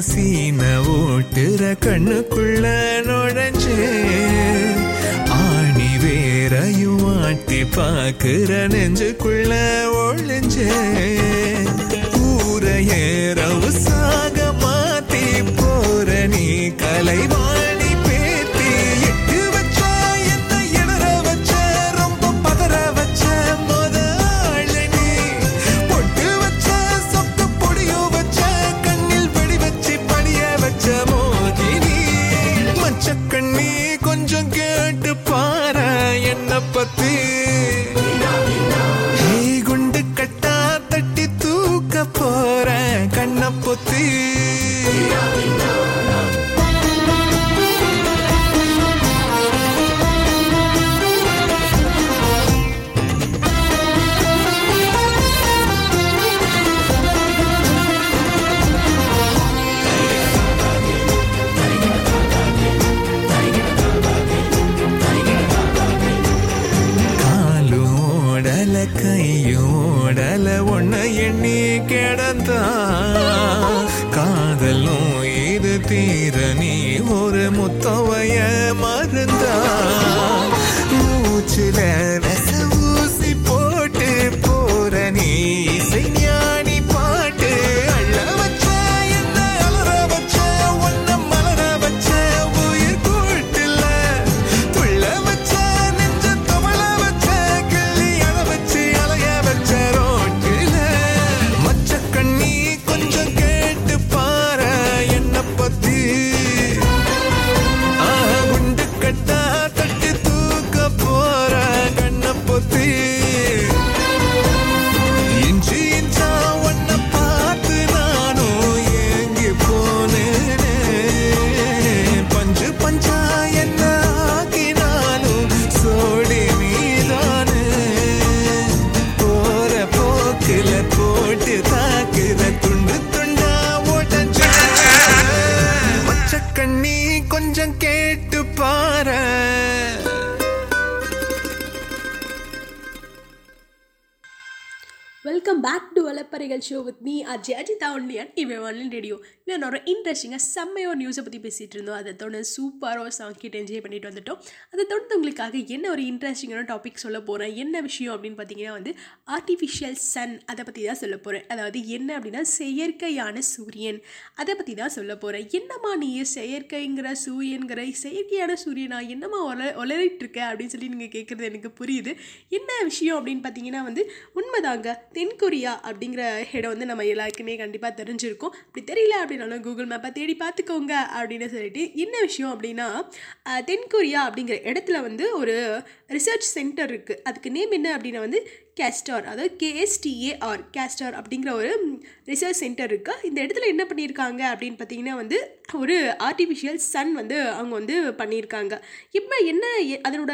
சீன ஓட்டுற கண்ணுக்குள்ள நுழைஞ்சு. ஆணி வேறையும் ஆட்டி பாக்குற நெஞ்சுக்குள்ள ஒழிஞ்சு ஊர ஏறவு சாக மாத்தி போற நீ கலைவாணி ரேடியோ ஒரு இன்ட்ரெஸ்டிங்காக செம்மையோ நியூஸை பற்றி பேசிகிட்டு இருந்தோம். அதை தொடர்ந்து சூப்பராக ஒரு சாங் கிட்ட என்ஜாய் பண்ணிட்டு வந்துட்டோம். அதை தொடர்ந்து உங்களுக்காக என்ன ஒரு இன்ட்ரெஸ்டிங்கான டாபிக் சொல்ல போகிறேன் என்ன விஷயம் அப்படின்னு பார்த்தீங்கன்னா வந்து ஆர்டிஃபிஷியல் சன் அதை பற்றி தான் சொல்ல போகிறேன் அதாவது என்ன அப்படின்னா செயற்கையான சூரியன். அதை பற்றி தான் சொல்ல போகிறேன் என்னம்மா நீ செயற்கைங்கிற சூரியன்கிற செயற்கையான சூரியனா என்னம்மா ஒல ஒளரிட்டு இருக்க அப்படின்னு சொல்லி நீங்கள் கேட்குறது எனக்கு புரியுது. என்ன விஷயம் அப்படின்னு பார்த்தீங்கன்னா வந்து உண்மைதாங்க தென்கொரியா அப்படிங்கிற இடம் வந்து நம்ம எல்லாருக்குமே கண்டிப்பாக தெரிஞ்சிருக்கும். அப்படி தெரியல அப்படின்னாலும் கூகுள் மேப்பை தேடி பார்த்துக்கோங்க அப்படின்னு சொல்லிட்டு என்ன விஷயம் அப்படின்னா தென்கொரியா அப்படிங்கிற இடத்துல வந்து ஒரு ரிசர்ச் சென்டர் இருக்குது அதுக்கு நேம் என்ன அப்படின்னா வந்து கேஸ்டார் அதாவது கேஎஸ்டிஏஆர் கேஸ்டார் அப்படிங்கிற ஒரு ரிசர்ச் சென்டர் இருக்குது இந்த இடத்துல என்ன பண்ணியிருக்காங்க அப்படின்னு பார்த்தீங்கன்னா வந்து ஒரு ஆர்டிஃபிஷியல் சன் வந்து அவங்க வந்து பண்ணியிருக்காங்க. இப்போ என்ன எ- அதனோட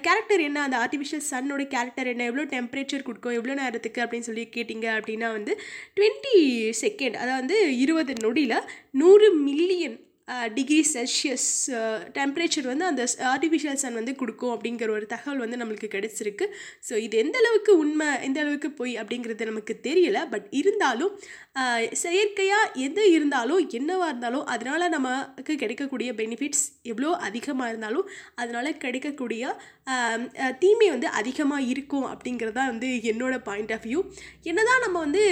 கேரக்டர் என்ன? அந்த ஆர்டிஃபிஷியல் சன்னோட கேரக்டர் என்ன? எவ்வளோ டெம்பரேச்சர் கொடுக்கும்? எவ்வளோ நேரத்துக்கு? அப்படின்னு சொல்லி கேட்டிங்க அப்படின்னா வந்து டுவெண்ட்டி செகண்ட் அதாவது இருபது நொடியில் நூறு மில்லியன் டிகிரி செல்சியஸ் டெம்பரேச்சர் வந்து அந்த ஆர்டிஃபிஷியல் சன் வந்து கொடுக்கும் அப்படிங்கிற ஒரு தகவல் வந்து நம்மளுக்கு கிடைச்சிருக்கு. ஸோ இது எந்த அளவுக்கு உண்மை எந்த அளவுக்கு பொய் அப்படிங்கிறது நமக்கு தெரியல. பட் இருந்தாலும் செயற்கையாக எது இருந்தாலும் என்னவாக இருந்தாலும் அதனால் நமக்கு கிடைக்கக்கூடிய பெனிஃபிட்ஸ் எவ்வளோ அதிகமாக இருந்தாலும் அதனால் கிடைக்கக்கூடிய தீமை வந்து அதிகமாக இருக்கும் அப்படிங்கிறது தான் வந்து என்னோட பாயிண்ட் ஆஃப் வியூ என்ன தான் நம்ம வந்து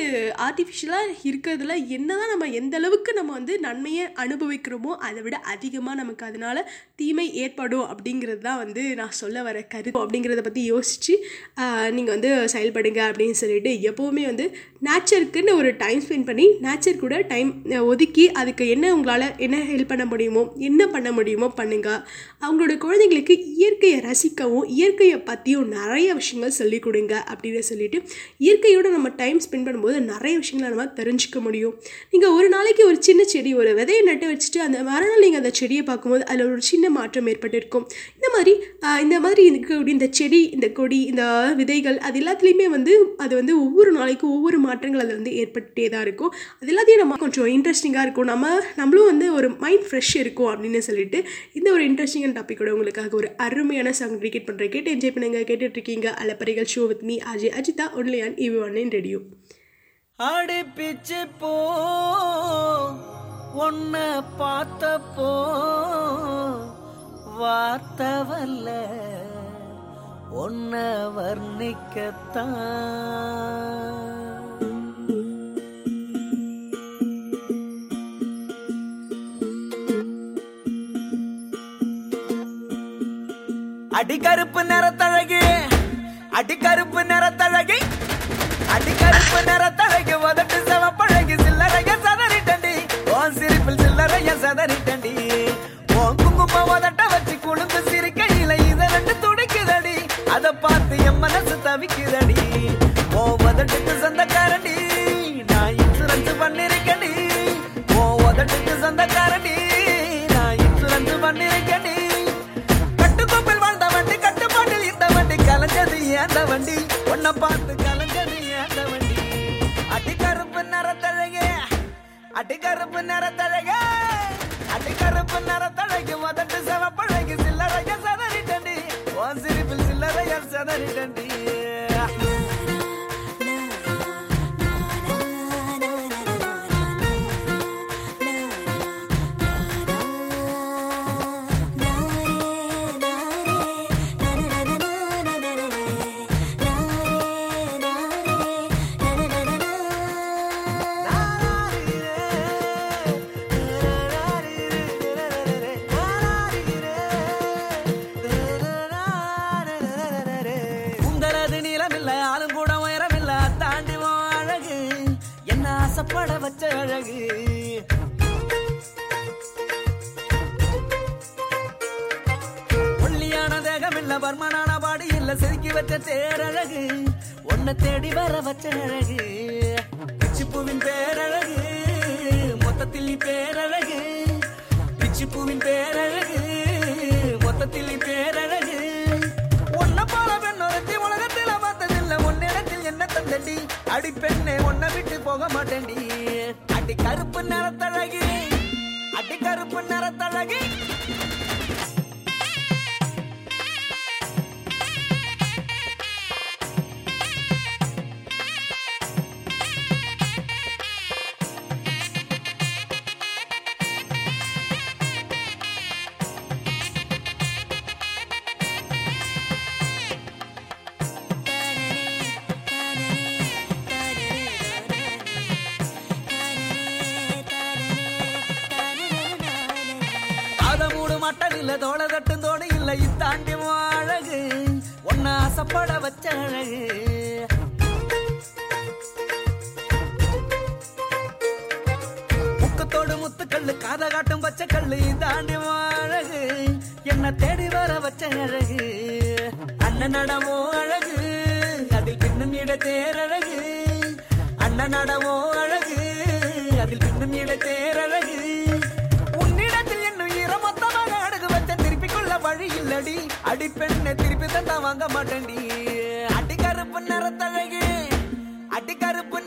ஆர்டிஃபிஷியலாக இருக்கிறதுல என்னதான் நம்ம எந்த அளவுக்கு நம்ம வந்து நன்மையை அனுபவிக்கிறோமோ அதை விட அதிகமாக நமக்கு அதனால் தீமை ஏற்படும் அப்படிங்கிறது தான் வந்து நான் சொல்ல வர கருத்து அப்படிங்கிறத பற்றி யோசித்து நீங்கள் வந்து செயல்படுங்க அப்படின்னு சொல்லிட்டு எப்போவுமே வந்து நேச்சருக்குன்னு ஒரு டைம் ஸ்பெண்ட் பண்ணி நேச்சர் கூட டைம் ஒதுக்கி அதுக்கு என்ன உங்களால் என்ன ஹெல்ப் பண்ண முடியுமோ என்ன பண்ண முடியுமோ பண்ணுங்கள் அவங்களோட குழந்தைங்களுக்கு இயற்கையை ரசிக்க தெரிஞ்சுக்கவும் இயற்கையை பற்றியும் நிறைய விஷயங்கள் சொல்லிக் கொடுங்க அப்படின்னு சொல்லிட்டு இயற்கையோட நம்ம டைம் ஸ்பெண்ட் பண்ணும்போது நிறைய விஷயங்களை நம்ம தெரிஞ்சுக்க முடியும். நீங்கள் ஒரு நாளைக்கு ஒரு சின்ன செடி ஒரு விதையை நட்டு வச்சுட்டு அந்த மறுநாள் நீங்கள் அந்த செடியை பார்க்கும்போது அதில் ஒரு சின்ன மாற்றம் ஏற்பட்டிருக்கும். இந்த மாதிரி இந்த மாதிரி இருக்கக்கூடிய இந்த செடி இந்த கொடி இந்த விதைகள் அது எல்லாத்துலேயுமே வந்து அது வந்து ஒவ்வொரு நாளைக்கும் ஒவ்வொரு மாற்றங்கள் அதில் வந்து ஏற்பட்டுட்டே தான் இருக்கும். அது எல்லாத்தையும் நம்ம கொஞ்சம் இன்ட்ரெஸ்டிங்காக இருக்கும். நம்ம நம்மளும் வந்து ஒரு மைண்ட் ஃப்ரெஷ் இருக்கும் அப்படின்னு சொல்லிட்டு இந்த ஒரு இன்ட்ரெஸ்டிங்கான டாப்பிக்கோட உங்களுக்காக ஒரு அருமையான சங்கடி டெடிகேட் பண்ணுற கேட்டு என்ஜாய் பண்ணுங்க. கேட்டுட்ருக்கீங்க. அலப்பறைகள் show with me Ajay Ajitha only and இவி ஒன் இன் ரேடியோ அடி பிச்சு போ உன்ன பார்த்தப்போ வார்த்தவல்ல ஒன்ன வர்ணிக்கத்தான். வர்ணிக்கத்தான் அடிக்கருப்பு நிறத்தழகு. அடிக்கருப்பு அடி கருப்பு நிறத்தழகு உதட்டு செவப்பழகு சில்லறைய சதறிட்டண்டி. ஓன் சிரிப்பில் சில்லறைய சதறிட்டண்டி. ஓன் குங்கும உதட்ட வச்சு குழுந்து சிரிக்கையில இத ரெண்டு துடிக்குதடி. அதை பார்த்து என் மனசு தவிக்குதடி. கருப்பு அடிக்கருப்பு அடி கருப்பு நிறத்தழகு உதட்டு செவப்பழகு சில்லறைய சதறிட்டண்டி. உன் சிரிப்பில் சில்லறைய சதறிட்டண்டி. உங்களது ஆசைப்பட வச்ச அழகு. ஒல்லியான தேகம் இல்ல பர்மனான பாடி இல்ல செதுக்கி வச்ச தேரழகு. ஒன்ன தேடி வர வச்ச அழகு. பிச்சிப்பூவின் பேரழகு மொத்தத்தில் நீ பேரழகு. பிச்சிப்பூவின் பேரழகு மொத்தத்தில் நீ பேரழகு. ஒன்ன போல பெண் உலகத்தில் பார்த்ததில்லை ஒன்னிடத்தில் என்ன தந்தடி. அடி பெண்ணே ஒன்ன விட்டு போக மாட்டேன்டி. அடி கருப்பு நிறத்தழகி. அடி கருப்பு நிறத்தழகி. ஆசைப்பட முக்கத்தோடு முத்துக்கல்லு காத காட்டும் பச்சை கல்லு தாண்டி அழகு என்ன தேடி வர வச்ச அழகு. அண்ணன் நடமோ அழகு. அதில் பின்னும் இட தேரழகு. அண்ணன் நடமோ அழகு. அதில் பின்னும் இட தேரழகு. உன்னிடத்தில் என்னும் ஈரமொத்தமாக அடகு வச்ச திருப்பிக் கொள்ள வழி இல்லடி. அடி திருப்பி தந்தா வாங்க மாட்டேன்டி. கருப்பு நிறத்தழகு அடி கருப்பு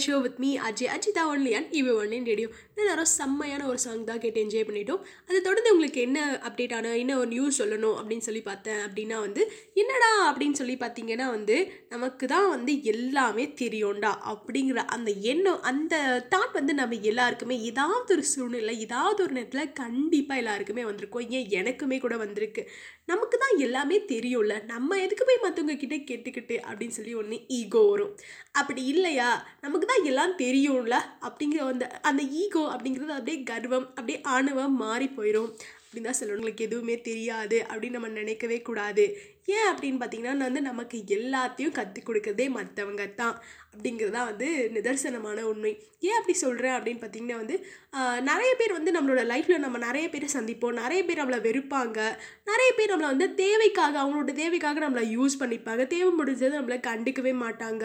அலப்பறைகள் show with me Ajay Ajitha only and இவ ஒன்லின் ரேடியோ எல்லாரும் செம்மையான ஒரு சாங் தான் கேட்டு என்ஜாய் பண்ணிட்டோம். அதை தொடர்ந்து உங்களுக்கு என்ன அப்டேட் ஆன என்ன ஒரு நியூஸ் சொல்லணும் அப்படின்னு சொல்லி பார்த்தேன் அப்படின்னா வந்து என்னடா அப்படின்னு சொல்லி பார்த்தீங்கன்னா வந்து நமக்கு தான் வந்து எல்லாமே தெரியும்டா அப்படிங்கிற அந்த எண்ணம் அந்த தாட் வந்து நம்ம எல்லாருக்குமே ஏதாவது ஒரு சூழ்நிலை ஏதாவது ஒரு நேரத்தில் கண்டிப்பாக எல்லாருக்குமே வந்திருக்கோம். ஏன்? எனக்குமே கூட வந்திருக்கு. நமக்கு தான் எல்லாமே தெரியும்ல. நம்ம எதுக்கு போய் மற்றவங்க கிட்டே கேட்டுக்கிட்டு அப்படின்னு சொல்லி ஒன்று ஈகோ வரும். அப்படி இல்லையா? நமக்கு தான் எல்லாம் தெரியும்ல அப்படிங்கிற அந்த அந்த ஈகோ அப்படிங்கிறது அப்படியே கர்வம் அப்படியே ஆணவம் மாறி போயிடும் அப்படின்னு தான் சொல்லணும். உங்களுக்கு எதுவுமே தெரியாது அப்படின்னு நம்ம நினைக்கவே கூடாது. ஏன் அப்படின்னு பார்த்தீங்கன்னா வந்து நமக்கு எல்லாத்தையும் கற்றுக் கொடுக்கறதே மற்றவங்க தான். அப்படிங்கிறது தான் வந்து நிதர்சனமான உண்மை. ஏன் அப்படி சொல்கிறேன் அப்படின்னு பார்த்தீங்கன்னா வந்து நிறைய பேர் வந்து நம்மளோட லைஃப்பில் நம்ம நிறைய பேரை சந்திப்போம். நிறைய பேர் நம்மளை வெறுப்பாங்க. நிறைய பேர் நம்மளை வந்து தேவைக்காக அவங்களோட தேவைக்காக நம்மளை யூஸ் பண்ணிப்பாங்க. தேவை முடிஞ்சது நம்மளை கண்டுக்கவே மாட்டாங்க.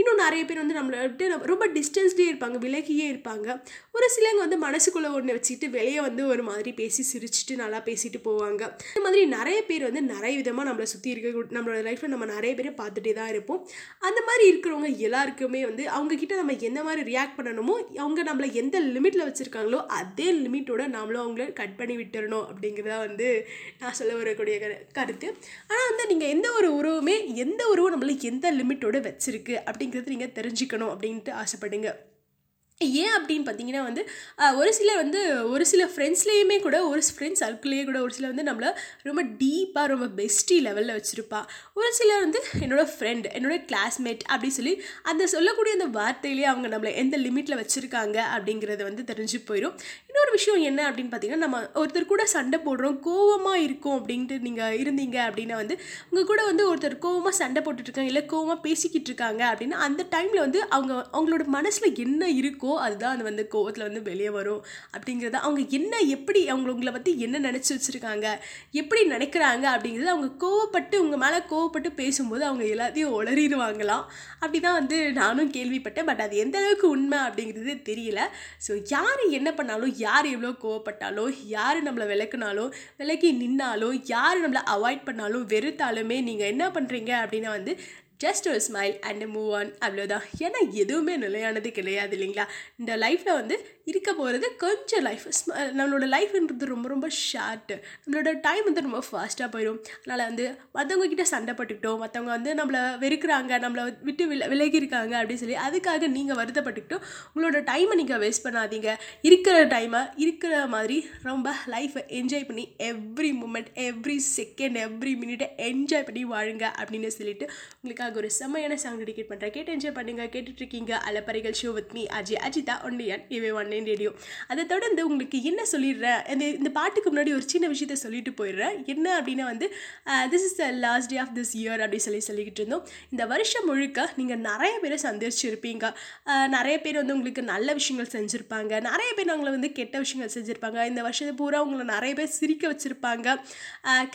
இன்னும் நிறைய பேர் வந்து நம்மளை விட்டு ரொம்ப டிஸ்டன்ஸ்லேயே இருப்பாங்க விலகியே இருப்பாங்க. ஒரு சிலங்க வந்து மனசுக்குள்ளே ஒன்று வச்சுக்கிட்டு வெளியே வந்து ஒரு மாதிரி பேசி சிரிச்சிட்டு நல்லா பேசிட்டு போவாங்க. இந்த மாதிரி நிறைய பேர் வந்து நிறைய விதமாக நம்மளை சுற்றி இருக்க நம்மளோட லைஃப்பில் நம்ம நிறைய பேரை பார்த்துட்டே தான் இருப்போம். அந்த மாதிரி இருக்கிறவங்க எல்லாருக்குமே வந்து அவங்கக்கிட்ட நம்ம எந்த மாதிரி ரியாக்ட் பண்ணணுமோ அவங்க நம்மளை எந்த லிமிட்டில் வச்சுருக்காங்களோ அதே லிமிட்டோட நாமளும் அவங்கள கட் பண்ணி விட்டுறணும் அப்படிங்கிறதா வந்து நான் சொல்ல வரக்கூடிய கரு கருத்து. ஆனால் வந்து நீங்கள் எந்த ஒரு உறவுமே எந்த உறவும் நம்மளுக்கு எந்த லிமிட்டோட வச்சுருக்கு அப்படிங்கிறது நீங்கள் தெரிஞ்சுக்கணும் அப்படின்ட்டு ஆசைப்படுங்க. ஏன் அப்படின்னு பார்த்தீங்கன்னா வந்து ஒரு சிலர் வந்து ஒரு சில ஃப்ரெண்ட்ஸ்லேயுமே கூட ஒரு ஃப்ரெண்ட்ஸ் சர்க்கிள்லேயே கூட ஒரு சில வந்து நம்மளை ரொம்ப டீப்பாக ரொம்ப பெஸ்டி லெவலில் வச்சுருப்பா. ஒரு சிலர் வந்து என்னோடய ஃப்ரெண்ட் என்னோட கிளாஸ்மேட் அப்படி சொல்லி அந்த சொல்லக்கூடிய அந்த வார்த்தையிலேயே அவங்க நம்மளை எந்த லிமிட்டில் வச்சுருக்காங்க அப்படிங்கிறது வந்து தெரிஞ்சு போயிடும் இன்னொரு விஷயம் என்ன அப்படின்னு பார்த்தீங்கன்னா நம்ம ஒருத்தர் கூட சண்டை போடுறோம் கோவமாக இருக்கும் அப்படின்ட்டு நீங்கள் இருந்தீங்க அப்படின்னா வந்து உங்கள் கூட வந்து ஒருத்தர் கோவமாக சண்டை போட்டுட்ருக்காங்க இல்லை கோவமாக பேசிக்கிட்டு இருக்காங்க அப்படின்னா அந்த டைமில் வந்து அவங்க அவங்களோட மனசில் என்ன இருக்கோ அதுதான் அது வந்து கோவத்தில் வந்து வெளியே வரும். அப்படிங்கிறத அவங்க என்ன எப்படி அவங்க உங்களை பற்றி என்ன நினச்சி வச்சுருக்காங்க எப்படி நினைக்கிறாங்க அப்படிங்கிறது அவங்க கோவப்பட்டு உங்கள் மேலே கோவப்பட்டு பேசும்போது அவங்க எல்லாத்தையும் உளறிடுவாங்களாம். அப்படி தான் வந்து நானும் கேள்விப்பட்டேன். பட் அது எந்த அளவுக்கு உண்மை அப்படிங்கிறது தெரியல. ஸோ யார் என்ன பண்ணாலும் யார் எவ்வளோ கோவப்பட்டாலோ யார் நம்மளை விளக்குனாலோ விலக்கி நின்னாலோ யார் நம்மளை அவாய்ட் பண்ணாலும் வெறுத்தாலுமே நீங்கள் என்ன பண்ணுறீங்க அப்படின்னா வந்து ஜஸ்ட் ஒரு ஸ்மைல் அண்ட் மூவ் ஆன் அவ்வளோதான் ஏன்னா எதுவுமே நிலையானது கிடையாது இல்லைங்களா? இந்த லைஃப்பில் வந்து இருக்க போகிறது கொஞ்சம் லைஃப் நம்மளோட லைஃப்ன்றது ரொம்ப ரொம்ப ஷார்ட்டு நம்மளோட டைம் வந்து ரொம்ப ஃபாஸ்ட்டாக போயிடும். அதனால் வந்து மற்றவங்க கிட்ட சண்டை பட்டுக்கிட்டோம் மற்றவங்க வந்து நம்மளை வெறுக்கிறாங்க நம்மளை விட்டு வில விலகி இருக்காங்க அப்படின்னு சொல்லி அதுக்காக நீங்கள் வருத்தப்பட்டுக்கிட்டோம். உங்களோட டைமை நீங்கள் வேஸ்ட் பண்ணாதீங்க. இருக்கிற டைமை இருக்கிற மாதிரி ரொம்ப லைஃப்பை என்ஜாய் பண்ணி every moment every second every மினிட்டை enjoy பண்ணி வாழுங்க அப்படின்னு சொல்லிட்டு உங்களுக்காக ஒரு செம்மையான சாங் டெடிகேட் பண்ணுறேன் கேட்டு என்ஜாய் பண்ணுங்கள் கேட்டுட்டு இருக்கீங்க அலப்பறைகள் show with me Ajay Ajitha only and இவே ஒன்லைன் ரேடியோ அதை தொடர்ந்து உங்களுக்கு என்ன சொல்லிடுறேன்? இந்த இந்த பாட்டுக்கு முன்னாடி ஒரு சின்ன விஷயத்த சொல்லிட்டு போயிடுறேன். என்ன அப்படின்னா வந்து this is the last day of this year அப்படின்னு சொல்லி சொல்லிக்கிட்டு இருந்தோம். இந்த வருஷம் முழுக்க நீங்கள் நிறைய பேரை சந்திச்சிருப்பீங்க. நிறைய பேர் வந்து உங்களுக்கு நல்ல விஷயங்கள் செஞ்சுருப்பாங்க. நிறைய பேர் அவங்கள வந்து கெட்ட விஷயங்கள் செஞ்சுருப்பாங்க. இந்த வருஷத்தை பூரா உங்களை நிறைய பேர் சிரிக்க வச்சுருப்பாங்க.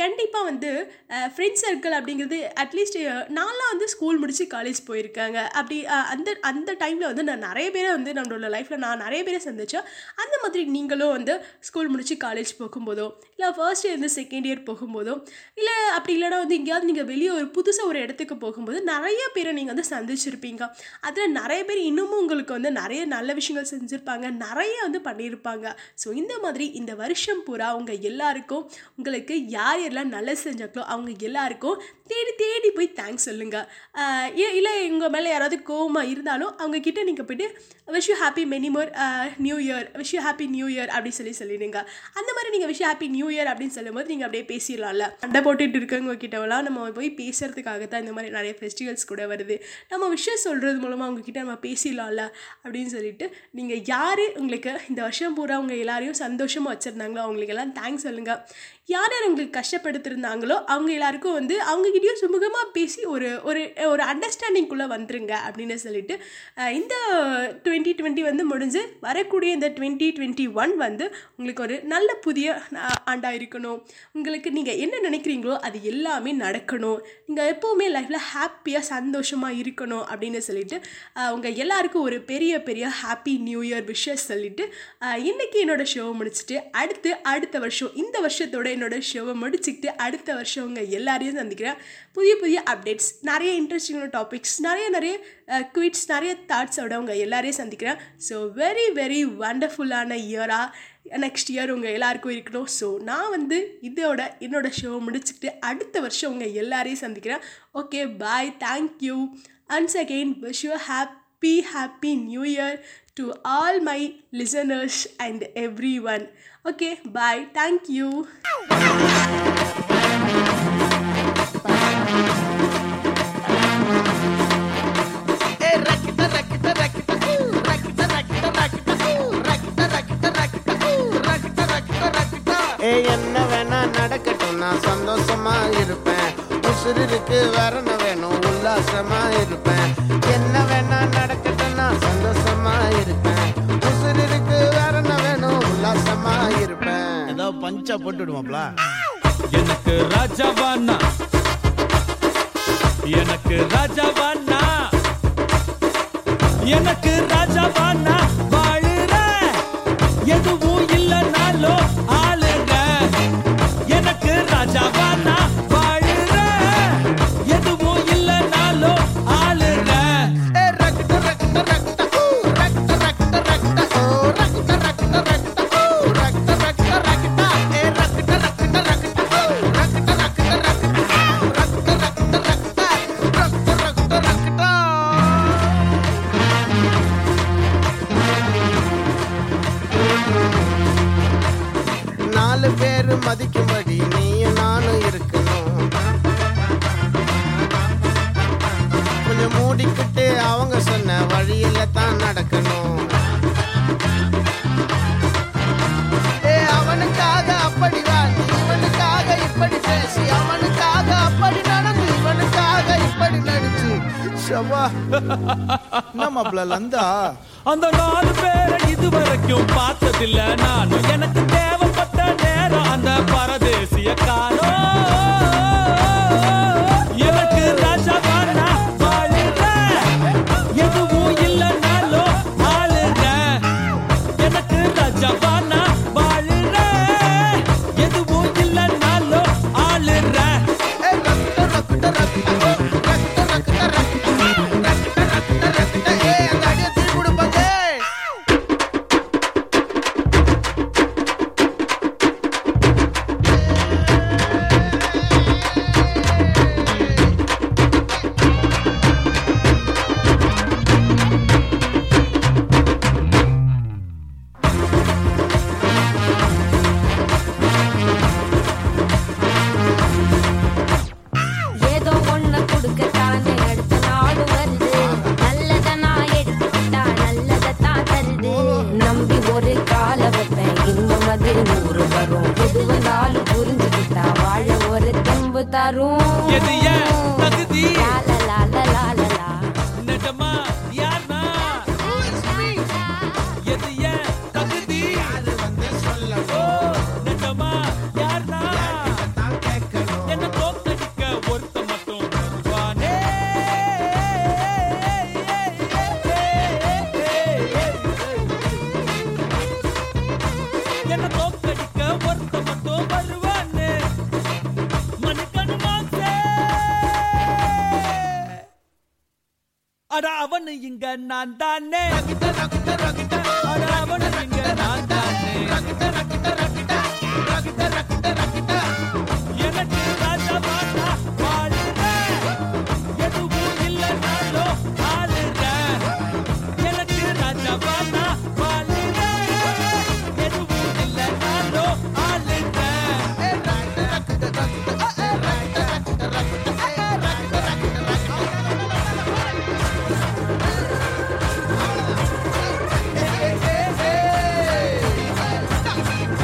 கண்டிப்பாக வந்து ஃப்ரெண்ட்ஸ் சர்க்கிள் அப்படிங்கிறது அட்லீஸ்ட் நான்லாம் வந்து ஸ்கூல் முடித்து காலேஜ் போயிருக்காங்க. அப்படி அந்த அந்த டைமில் வந்து நான் நிறைய பேரை வந்து நம்மளோட லைஃப்பில் நான் நிறைய பேரை சந்தித்தேன் அந்த மாதிரி நீங்களும் வந்து ஸ்கூல் முடித்து காலேஜ் போகும்போதோ இல்லை ஃபர்ஸ்ட் இயர் வந்து செகண்ட் இயர் போகும்போதோ இல்லை அப்படி இல்லைனா வந்து எங்கேயாவது நீங்கள் வெளியே ஒரு புதுசாக ஒரு இடத்துக்கு போகும்போது நிறைய பேரை நீங்கள் வந்து சந்திச்சிருப்பீங்க. அதில் நிறைய பேர் இன்னமும் உங்களுக்கு வந்து நிறைய நல்ல விஷயங்கள் செஞ்சுருப்பாங்க. நிறைய வந்து பண்ணியிருப்பாங்க. ஸோ இந்த மாதிரி இந்த வருஷம் பூரா அவங்க எல்லாருக்கும் உங்களுக்கு யார் யாரெல்லாம் நல்லது செஞ்சாங்களோ அவங்க எல்லாருக்கும் தேடி தேடி போய் தேங்க்ஸ் சொல்லுங்கள் இல்லை உங்கள் மேலே யாராவது கோவமாக இருந்தாலும் அவங்க கிட்ட நீங்கள் போயிட்டு wish you happy many more new year wish you happy new year அப்படின்னு சொல்லி சொல்லிடுங்க. அந்த மாதிரி நீங்கள் விஷ் ஹாப்பி நியூ இயர் அப்படின்னு சொல்லும்போது நீங்கள் அப்படியே பேசிடலாம்ல. சண்டை போட்டுட்டு இருக்கவங்க கிட்டவெல்லாம் நம்ம போய் பேசுகிறதுக்காக தான் இந்த மாதிரி நிறைய ஃபெஸ்டிவல்ஸ் கூட வருது. நம்ம விஷயம் சொல்கிறது மூலமாக அவங்கக்கிட்ட நம்ம பேசிடலாம்ல அப்படின்னு சொல்லிட்டு நீங்கள் யார் உங்களுக்கு இந்த வருஷம் பூரா அவங்க எல்லாரையும் சந்தோஷமாக வச்சுருந்தாங்களோ அவங்களுக்கெல்லாம் தேங்க்ஸ் சொல்லுங்கள் யார் யார் உங்களுக்கு கஷ்டப்படுத்திருந்தாங்களோ அவங்க எல்லாருக்கும் வந்து அவங்ககிட்டயும் சுமூகமாக பேசி ஒரு ஒரு ஒரு அண்டர்ஸ்டாண்டிங்குள்ளே வந்துருங்க அப்படின்னு சொல்லிட்டு இந்த டுவெண்ட்டி டுவெண்ட்டி வந்து முடிஞ்சு வரக்கூடிய இந்த டுவெண்ட்டி டுவெண்ட்டி ஒன் வந்து உங்களுக்கு ஒரு நல்ல புதிய ஆண்டாக இருக்கணும். உங்களுக்கு நீங்கள் என்ன நினைக்கிறீங்களோ அது எல்லாமே நடக்கணும். நீங்கள் எப்போவுமே லைஃப்பில் ஹாப்பியாக சந்தோஷமாக இருக்கணும் அப்படின்னு சொல்லிட்டு உங்கள் எல்லாருக்கும் ஒரு பெரிய பெரிய ஹாப்பி நியூ இயர் விஷஸ் சொல்லிட்டு இன்றைக்கி என்னோடய என்னோட ஷோவை முடிச்சுட்டு அடுத்து அடுத்த வருஷம் இந்த வருஷத்தோட என்னோட ஷோவை முடிச்சுக்கிட்டு அடுத்த வருஷம் உங்கள் எல்லாரையும் சந்திக்கிறேன். புதிய புதிய அப்டேட்ஸ் நிறைய நிறைய இன்ட்ரெஸ்டிங்கான டாபிக்ஸ் நிறைய நிறைய குவிட்ஸ் நிறைய தாட்ஸோட உங்கள் எல்லாரையும் சந்திக்கிறேன். ஸோ வெரி வெரி வண்டர்ஃபுல்லான இயராக நெக்ஸ்ட் இயர் உங்கள் எல்லாருக்கும் இருக்கணும். ஸோ நான் வந்து இதோட என்னோடய ஷோ முடிச்சுக்கிட்டு அடுத்த வருஷம் உங்கள் எல்லாரையும் சந்திக்கிறேன். Okay bye thank you once again wish you happy happy new year year all my listeners and every one okay bye thank you. ஏ என்ன வேணா நடக்கட்டும் நான் சந்தோஷமா இருப்பேன். உசுருக்கு வரணும் வேணும் உல்லாசமா இருப்பேன். என்ன வேணா நடக்கட்டும் நான் சந்தோஷமா இருப்பேன். உசுருக்கு வரணும் வேணும் உல்லாசமா இருப்பேன். ஏதோ பஞ்சா போட்டு விடுவாப்ல எனக்கு ராஜாவானா எனக்கு ராஜாவானா எனக்கு ராஜாவானா வாழுற எதுவும் அந்த நாலு பேரை இதுவரைக்கும் பார்த்ததில்லை.